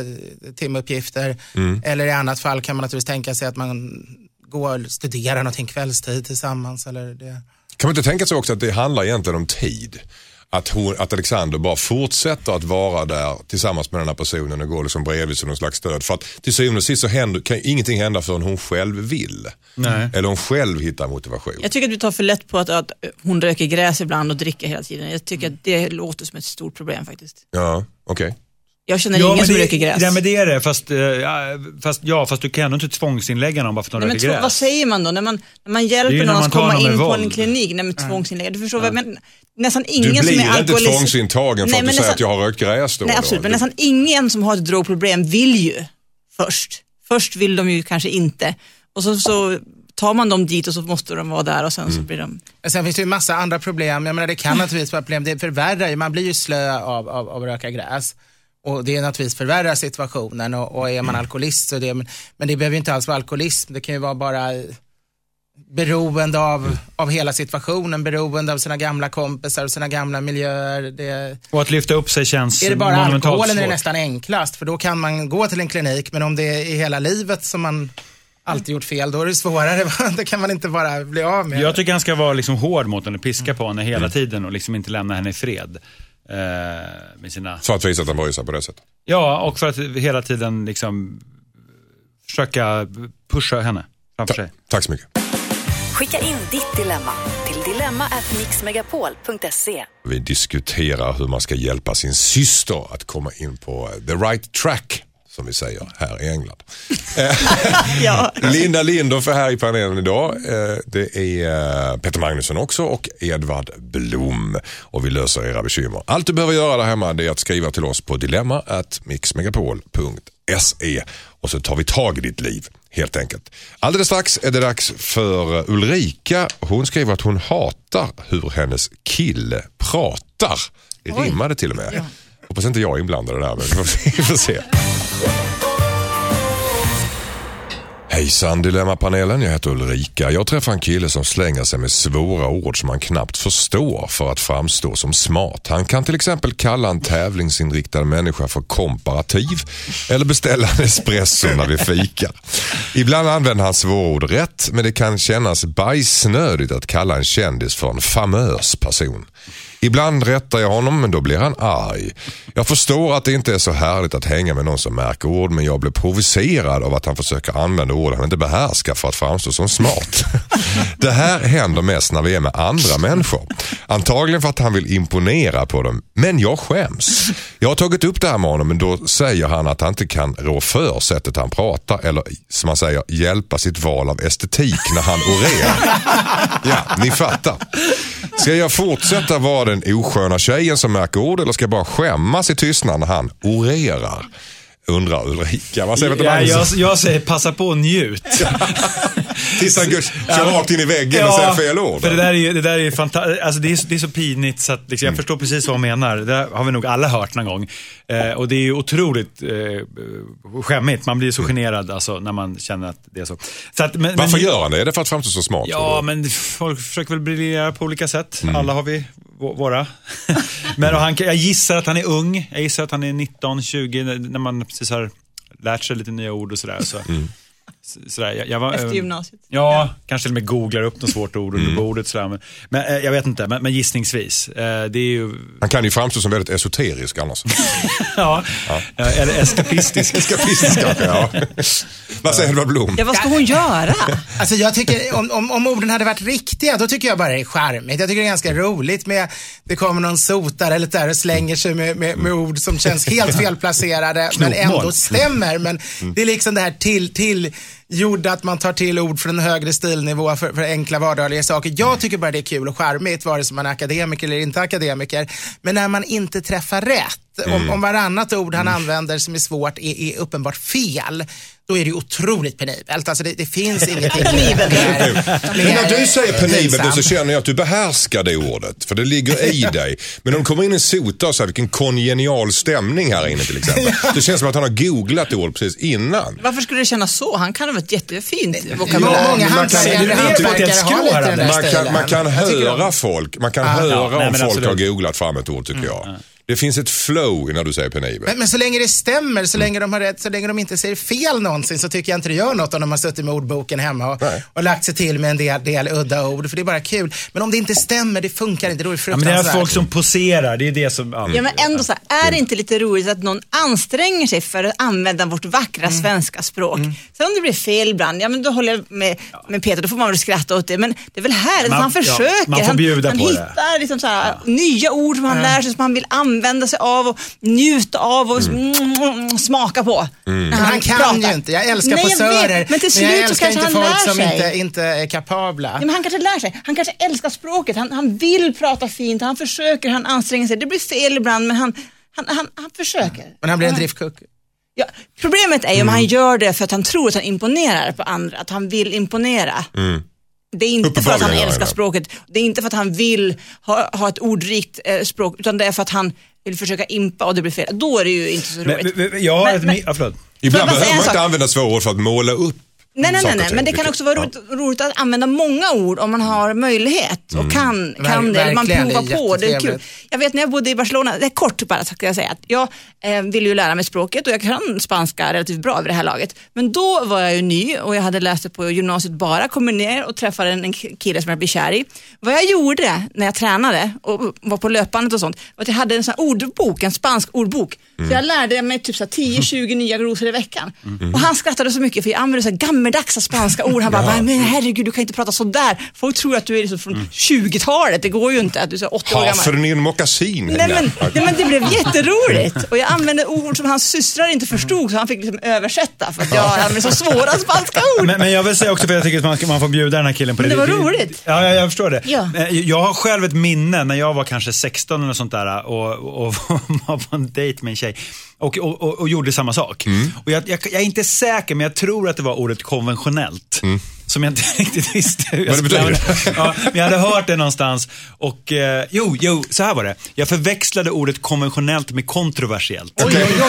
timuppgifter. Mm. Eller i annat fall kan man naturligtvis tänka sig att man går och studerar någonting kvällstid tillsammans. Eller det. Kan man inte tänka sig också att det handlar egentligen om tid? Att, hon, att Alexander bara fortsätter att vara där tillsammans med den här personen och går liksom bredvid som någon slags stöd. För att till syvende och sist så händer, kan ingenting hända förrän hon själv vill. Nej. Eller hon själv hittar motivation. Jag tycker att du tar för lätt på att, att hon röker gräs ibland och dricker hela tiden. Jag tycker att det låter som ett stort problem faktiskt. Ja, okej. Jag känner ingen men som det, röker gräs. Ja, men det är det. Fast, eh, ja, fast, ja, fast du kan ändå inte tvångsinlägga någon bara för att de men röker gräs. vad säger man då när man, när man hjälper någon man att komma in på en klinik? Nej, men tvångsinlägg. Du förstår vad jag menar? Nästan Du ingen som är blir inte alkoholist... tvångsintagen för Nej, att du men säger nästan- att jag har rökt gräs då. Nej då. absolut, men Du- nästan ingen som har ett drogproblem vill ju först. Först vill de ju kanske inte. Och så, så tar man dem dit och så måste de vara där och sen Mm. så blir de... Men Sen finns det ju massa andra problem. Jag menar, det kan naturligtvis vara problem. Det förvärrar ju. Man blir ju slö av, av, av att röka gräs. Och det är naturligtvis förvärrar situationen och, och är man alkoholist så det, men, men det behöver inte alls vara alkoholism. Det kan ju vara bara beroende av, av hela situationen, beroende av sina gamla kompisar och sina gamla miljöer. Det, Och att lyfta upp sig känns är det bara alkoholen är det svårt. nästan enklast för då kan man gå till en klinik men om det är i hela livet som man alltid gjort fel då är det svårare. det kan man inte bara bli av med. Jag tycker han ska vara liksom hård mot henne, piska på henne hela tiden och liksom inte lämna henne i fred. Eh, med sina... För att visa att han sig på det sättet. Ja, och för att hela tiden liksom försöka pusha henne framför sig. Tack så mycket. Skicka in ditt dilemma till dilemma@mixmegapol.se. Vi diskuterar hur man ska hjälpa sin syster att komma in på the right track, som vi säger här i England. Ja. Linda Lindorff är här i panelen idag. Eh, Det är eh, Peter Magnusson också och Edvard Blom. Och vi löser era bekymmer. Allt du behöver göra där hemma är att skriva till oss på dilemma@mixmegapol.se och så tar vi tag i ditt liv. Helt enkelt. Alldeles strax är det dags för eh, Ulrika. Hon skriver att hon hatar hur hennes kille pratar. Det rimmade till och med. Hoppas inte jag är inblandad i det här, men vi får se. Vi får se. Hejsan Dilemmapanelen, jag heter Ulrika. Jag träffar en kille som slänger sig med svåra ord som man knappt förstår för att framstå som smart. Han kan till exempel kalla en tävlingsinriktad människa för komparativ eller beställa en espresso när vi fikar. Ibland använder han svårord rätt men det kan kännas bajsnödigt att kalla en kändis för en famös person. Ibland rättar jag honom men då blir han arg. Jag förstår att det inte är så härligt att hänga med någon som märker ord men jag blir provocerad av att han försöker använda ord han inte behärskar för att framstå som smart. Det här händer mest när vi är med andra människor. Antagligen för att han vill imponera på dem. Men jag skäms. Jag har tagit upp det här med honom men då säger han att han inte kan rå för sättet han pratar eller som man säger hjälpa sitt val av estetik när han orerar. Ja, ni fattar. Ska jag fortsätta vara den osköna tjejen som märker ord eller ska jag bara skämmas i tystnad när han orerar? Undrar Ulrika. Vad säger Ja, Magnus? jag, jag säger passa på och njut. Tills han går, kör rakt in i väggen och säger fel ord. För det där är ju, det där är fantastiskt. Alltså det, är, det är så pinigt så att liksom, jag förstår precis vad hon menar. Det har vi nog alla hört någon gång. Eh, och det är ju otroligt eh, skämmigt. Man blir så generad alltså, när man känner att det är så. så att, men, Varför men, gör han det? Är det för att framstå så smart? Ja, men folk försöker väl briljera på olika sätt. Mm. Alla har vi våra. men han, jag gissar att han är ung. Jag gissar att han är 19, 20, när- när man precis har lärt sig lite nya ord och sådär. Så, Mm så- sådär. Jag, jag var, Efter eh, gymnasiet. Ja, kanske till och med googlar upp något svårt ord Mm. under bordet. Sådär. Men, men eh, jag vet inte, men, men gissningsvis. Eh, det är ju, Han kan ju framstå som väldigt esoterisk annars. ja, eh, eller eskapistisk. Eskapistisk kanske, ja. Vad säger Edvard Blom? Ja, vad ska hon göra? Alltså jag tycker, om, om, om orden hade varit riktiga, då tycker jag bara det är charmigt. Jag tycker det är ganska roligt med, det kommer någon sotare eller där och slänger sig med, med, med ord som känns helt felplacerade, men ändå stämmer. Men det är liksom det här till, till gjorda att man tar till ord från en högre stilnivå för, för enkla vardagliga saker. Jag tycker bara det är kul och charmigt, vare sig man är akademiker eller inte akademiker. Men när man inte träffar rätt, om, om varannat ord han använder som är svårt är, är uppenbart fel, då är det ju otroligt penibelt. Alltså det, det finns ingenting Penibelt. mer- Men när du säger pinsamt. så känner jag att du behärskar det ordet. För det ligger i dig. Men om du kommer in en sota och säger vilken kongenial stämning här inne till exempel. Det känns som att han har googlat ordet precis innan. Varför skulle det kännas så? Han kan ha ett jättefint vokabulär. Många man kan- hantverkare det är hantverkare ett har lite den där Man kan, man höra folk, man kan höra om folk har googlat fram ett ord tycker jag. Det finns ett flow när du säger penibel. Men, men så länge det stämmer, så länge de har rätt, så länge de inte säger fel någonsin så tycker jag inte det gör något om de har suttit med ordboken hemma och, och lagt sig till med en del, del udda ord, för det är bara kul. Men om det inte stämmer, det funkar inte, då är det Ja, men det är fruktansvärt. folk som poserar, det är det som... Ja, Ja men ändå så här, är det inte lite roligt att någon anstränger sig för att använda vårt vackra Mm. svenska språk? Sen om det blir fel ibland, ja men då håller jag med, med Peter, då får man väl skratta åt det. Men det är väl härligt Man- att han ja, försöker. man får han bjuda han på det. hittar liksom så här, nya ord som han lär sig, som han vill använda sig av och njuta av och mm. smaka på. Men han kan pratar. ju inte. Jag älskar Nej, jag posörer, vet, men till jag slut så älskar kanske inte han folk lär som sig. inte, inte är kapabla. Ja, men han kanske lär sig. Han kanske älskar språket. Han, han vill prata fint. Han försöker, han anstränger sig. Det blir fel ibland, men han, han, han, han försöker. Men han blir en driftkuck. Ja, problemet är ju om Mm. han gör det för att han tror att han imponerar på andra, att han vill imponera. Det är inte för att han älskar språket, det är inte för att han vill ha, ha ett ordrikt eh, språk, utan det är för att han vill försöka impa och det blir fel. Då är det ju inte så Men, roligt. men, jag har Men- ett... men- mi- Ja, förlåt. Ibland jag behöver man inte använda svåra ord för att måla upp Nej, nej, nej, nej. men det kan också vara roligt, roligt att använda många ord om man har möjlighet och kan, Ver- kan det. Man verkligen, det är provar på. Det är kul. Jag vet när jag bodde i Barcelona, det är kort bara ska jag säga, att jag eh, ville ju lära mig språket och jag kan spanska relativt bra vid det här laget. Men då var jag ju ny och jag hade läst det på gymnasiet bara, kommer ner och träffade en kille som jag blev kär i. Vad jag gjorde när jag tränade och var på löpbandet och sånt, var att jag hade en sån här ordbok, en spansk ordbok. Så jag lärde mig typ så här 10-20 nya glosor i veckan. Och han skrattade så mycket för jag använde så här gammeldags spanska ord. Han bara, Ja. men herregud du kan inte prata sådär. Folk tror att du är liksom från 20-talet, det går ju inte att du är så 80 år gammal. Hafernin mockasin. Nej men, nej men det blev jätteroligt och jag använde ord som hans systrar inte förstod så han fick liksom översätta för att jag använde så svåra spanska ord. Men, men jag vill säga också, för jag tycker att man, ska, man får bjuda den här killen på Men det. det var roligt. Ja, jag, jag förstår det. Ja. Jag har själv ett minne när jag var kanske 16 eller sånt där och, och var på en dejt med en tjej och, och, och, och gjorde samma sak. Mm. Och jag, jag, jag är inte säker, men jag tror att det var ordet konventionellt. Som jag inte riktigt visste hur jag Mm. Skulle använda. ja, men jag hade hört det någonstans. Och eh, jo, jo, så här var det. Jag förväxlade ordet konventionellt med kontroversiellt. Oj, oj,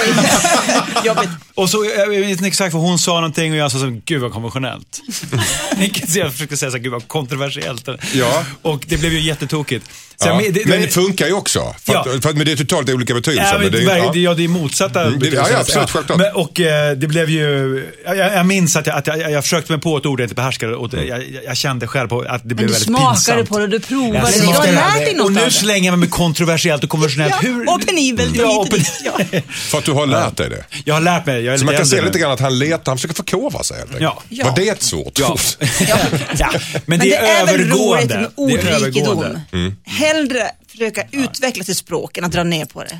oj. Och så, jag vet inte exakt vad hon sa någonting och jag sa så, gud vad konventionellt. Vilket jag försökte säga så, gud vad kontroversiellt. Ja. Och det blev ju jättetokigt. Så Ja. jag, det, men det funkar ju också. För att, Ja. för men det är totalt olika betydelser. Ja, men, men det är, ja. ja. det är motsatta Mm, det- betydelser. ja, ja, absolut, självklart. Men, och eh, det blev ju, jag, jag minns att, jag, att jag, jag försökte mig på ett ord jag inte behärskade och det, jag, jag- kände själv på att det blev Men du väldigt smakade pinsamt. på det, du provade det. Du har lärt det. dig något Och nu det. slänger jag mig med kontroversiellt och konventionellt. Ja, Hur, och penibelt. Ja, och. Ja. För att du har lärt dig det. Jag har lärt mig. Jag är Så man kan se lite grann att han letar, han försöker förkovra sig helt enkelt. Ja. Var det ett svårt Ja. ord? ja. Men, Men det är, väl roligt övergående. med Det är ordrikedom. Hellre försöka utveckla sitt språk än att dra ner på det.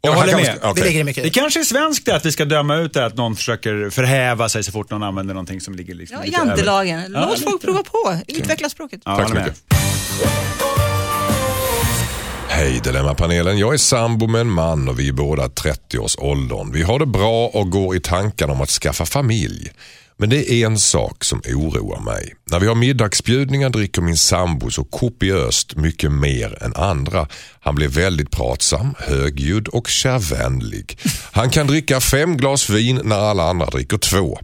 Och Jag håller med. okej. Det ligger mycket Det kanske är svenskt att vi ska döma ut det, att någon försöker förhäva sig så fort någon använder någonting som ligger liksom Ja, lite över. jantelagen. Ja, Låt lite. folk prova på. Utveckla språket. Ja, Tack så mycket. Hej Dilemmapanelen, jag är sambo med en man och vi är båda 30-årsåldern. Vi har det bra och går i tankarna om att skaffa familj. Men det är en sak som oroar mig. När vi har middagsbjudningar dricker min sambo så kopiöst mycket mer än andra. Han blir väldigt pratsam, högljudd och kärvänlig. Han kan dricka fem glas vin när alla andra dricker två.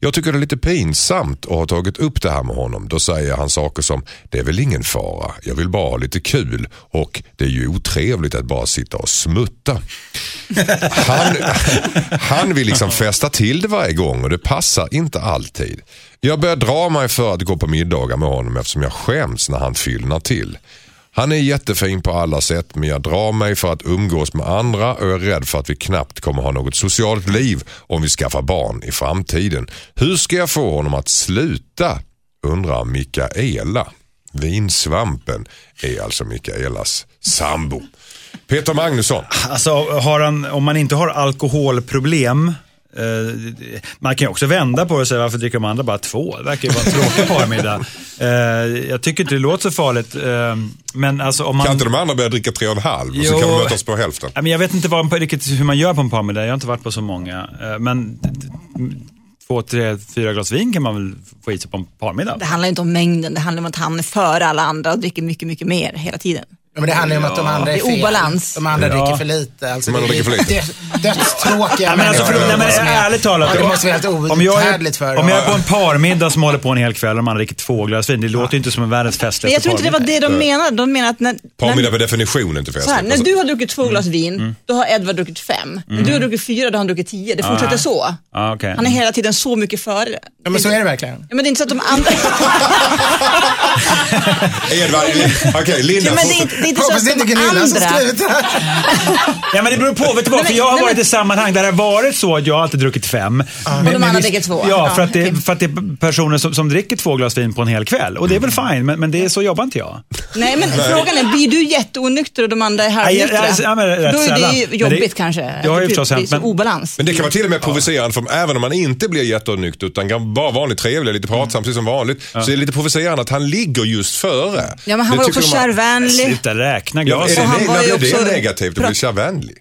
Jag tycker det är lite pinsamt att ha tagit upp det här med honom. Då säger han saker som “det är väl ingen fara, jag vill bara ha lite kul” och “det är ju otrevligt att bara sitta och smutta”. Han, han vill liksom fästa till det varje gång och det passar inte alltid. Jag börjar dra mig för att gå på middagar med honom eftersom jag skäms när han fyllnar till. Han är jättefin på alla sätt men jag drar mig för att umgås med andra och jag är rädd för att vi knappt kommer ha något socialt liv om vi skaffar barn i framtiden. Hur ska jag få honom att sluta? Undrar Mikaela. Vinsvampen är alltså Mikaelas sambo. Peter Magnusson. Alltså, har han, om man inte har alkoholproblem man kan ju också vända på det och säga varför dricker de andra bara två? Det verkar ju vara en tråkig parmiddag. Eh, jag tycker inte det låter så farligt. Eh, men alltså om man... Kan inte de andra börja dricka tre och en halv och så Jo. kan de mötas på hälften? Men jag vet inte vad, riktigt hur man gör på en parmiddag. Jag har inte varit på så många. Eh, Men två, tre, fyra glas vin kan man väl få i sig på en parmiddag. Det handlar inte om mängden, det handlar om att han är före alla andra och dricker mycket, mycket mer hela tiden. Ja, men det handlar ju om att de andra är Det är fel. obalans. De andra Ja. dricker för lite. Alltså, är dricker för lite. dö- Dödstråkiga Ja, men alltså, för, nej, men, är- ärligt talat, Ja, det måste vara helt om jag, outhärdligt är, för om jag är på en parmiddag som håller på en hel kväll och de andra dricker två glas vin, det låter ju inte som en världens Men festligaste jag tror inte det var det de menade. De menar att när, Parmiddag när, per definition inte så här, festligt. när du har druckit två glas Mm. vin, då har Edvard druckit fem. När du har druckit fyra, då har han druckit tio. Det fortsätter så. Ah. Han är hela tiden så mycket före. Ja, men så är det verkligen. Ja, men det är inte så att de andra... Edvard, okej Linda. ja, men det är inte, det är inte så Hoppas det att inte de är Gunilla som andra... skrivit det här. Ja men det beror på, vet du vad? Nej, För jag har nej, varit men- i sammanhang där det har varit så att jag alltid druckit fem. Men, de andra dricker två. Ja, för, att det, för att det är personer som, som dricker två glas vin på en hel kväll. Och det är väl fine, men, men det är så jobbar inte jag. Nej, men frågan är, blir du jätteonykter och de andra är halvnyktra? ja, ja, men rätt Då är det ju jobbigt det- kanske. det har ju förstås hänt, så men- obalans. Men det kan vara till och med provocerande för även om man inte blir jätteonykter utan kan vara vanligt trevlig, lite pratsam precis som vanligt. Så är det lite provocerande att han ligger just före. Ja, men han Det var också kärvänlig. Sluta räkna Ja, är det, Och han neg- var ju blir det också- negativt att bli kärvänlig?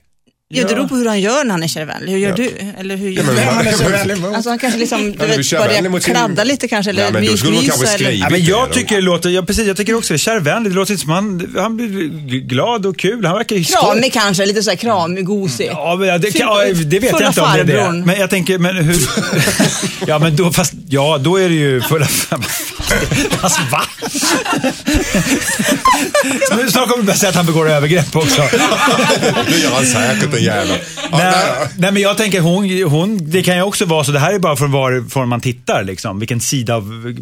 Ja, det beror på hur han gör när han är kärvänlig. Hur gör Ja. du? Eller hur gör men- du? Han är. Alltså han kanske liksom, du vet, börjar mot sin- kladda lite kanske, eller Ja, men då skulle man kanske mysmysa, eller... Ja, men jag tycker det låter, ja, precis, jag tycker också det är kärvänligt. Det låter inte som han, han blir glad och kul. Han verkar ju. Kramig kanske, lite såhär kramig, gosig. Ja, men det, kan, ja, det vet jag inte om det är det. Men jag tänker, men hur... ja, men då, fast, ja, då är det ju fulla... Fast va? Nu Snart kommer du börja säga att han begår övergrepp också. Det gör han säkert Ja, nej, nej, nej, men jag tänker, hon, hon, det kan ju också vara så, det här är bara från varifrån man tittar, liksom. vilken sida av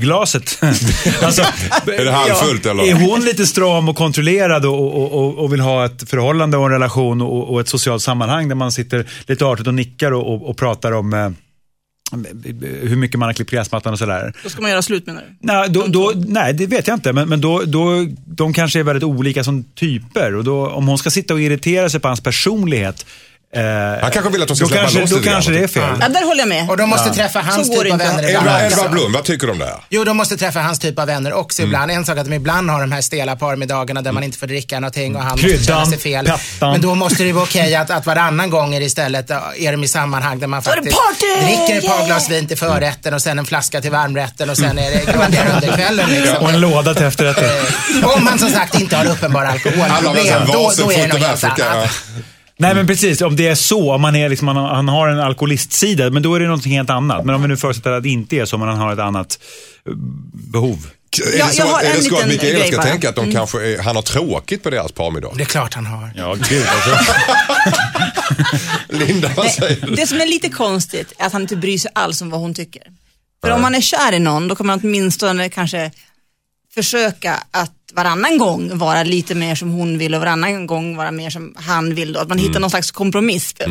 glaset. alltså, Är det halvfullt, eller? Är hon lite stram och kontrollerad och, och, och, och vill ha ett förhållande och en relation och, ett socialt sammanhang där man sitter lite artigt och nickar och pratar om eh, hur mycket man har klippt gräsmattan och sådär. Då ska man göra slut menar du? Nej, då, då, nej, det vet jag inte. Men, men då, då, de kanske är väldigt olika som typer. Och då, om hon ska sitta och irritera sig på hans personlighet. Eh, Han kanske vill att hon ska släppa kanske, loss Då lite kanske grann. det är fel. Ja, där håller jag med. Och de måste träffa hans typ av inte. vänner ibland. Edvard också. Blom, vad tycker du om det här? Jo, de måste träffa hans typ av vänner också Mm. ibland. En sak att de ibland har de här stela parmiddagarna där man inte får dricka någonting och han måste Kryddan, känna sig fel. pettan. Men då måste det vara okej att, att varannan gång är det istället är de i sammanhang där man faktiskt dricker ett par glas vin till förrätten och sen en flaska till varmrätten och sen är det granderar under kvällen. Liksom. Och en låda till efterrätten. Eh, Om man som sagt inte har uppenbara alkoholproblem, då, då är det något helt ja. annat. Nej men precis, om det är så, om man, är liksom, han, har- han har en alkoholistsida, men då är det någonting helt annat. Men om vi nu förutsätter att det inte är så, men han har ett annat eh, behov. Är Ja, det så, jag har är det en så att Mikaela ska bara. tänka att de kanske är, han har tråkigt på deras parmiddag? Det är klart han har. Ja, gud alltså. Linda, vad säger du? Det som är lite konstigt är att han inte bryr sig alls om vad hon tycker. För om man är kär i någon, då kan man åtminstone kanske försöka att varannan gång vara lite mer som hon vill och varannan gång vara mer som han vill. Då. Att man hittar någon slags kompromiss. För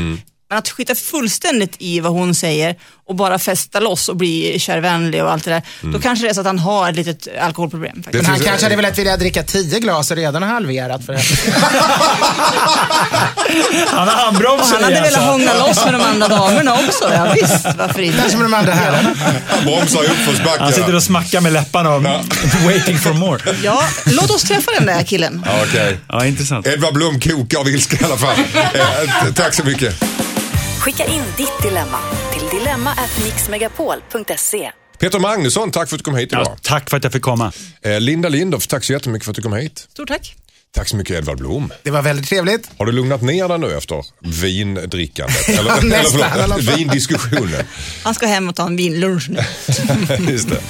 Men att skita fullständigt i vad hon säger och bara festa loss och bli kärvänlig och allt det där, då kanske det är så att han har ett litet alkoholproblem. Men han kanske hade velat vilja dricka tio glas och redan halverat för det. Han har handbromsen han hade igen, velat så. hångla loss med de andra damerna också. Ja, visst, varför Kanske inte? med de andra herrarna. Han bromsar i uppförsbacken. Han sitter och smackar med läpparna och waiting for more. Ja, låt oss träffa den där killen. Ja, Okej. Ja, intressant. Edvard Blom kokar av ilska i alla fall. Eh, tack så mycket. Skicka in ditt dilemma till dilemma@mixmegapol.se. Peter Magnusson, tack för att du kom hit idag. Ja, tack för att jag fick komma. Eh, Linda Lindorff, tack så jättemycket för att du kom hit. Stort tack. Tack så mycket Edvard Blom. Det var väldigt trevligt. Har du lugnat ner dig nu efter vindrickandet? Eller, eller förlåt, vindiskussionen. Han ska hem och ta en vinlunch nu. Just det.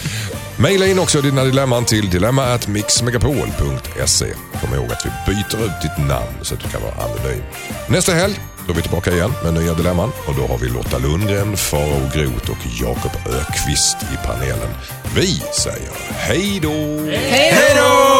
Maila in också dina dilemman till dilemma@mixmegapol.se. Kom ihåg att vi byter ut ditt namn så att du kan vara anonym. Nästa helg då är vi tillbaka igen med nya dilemman och då har vi Lotta Lundgren, Farao Groth och Jakob Ökvist i panelen. Vi säger hej då! Hej då!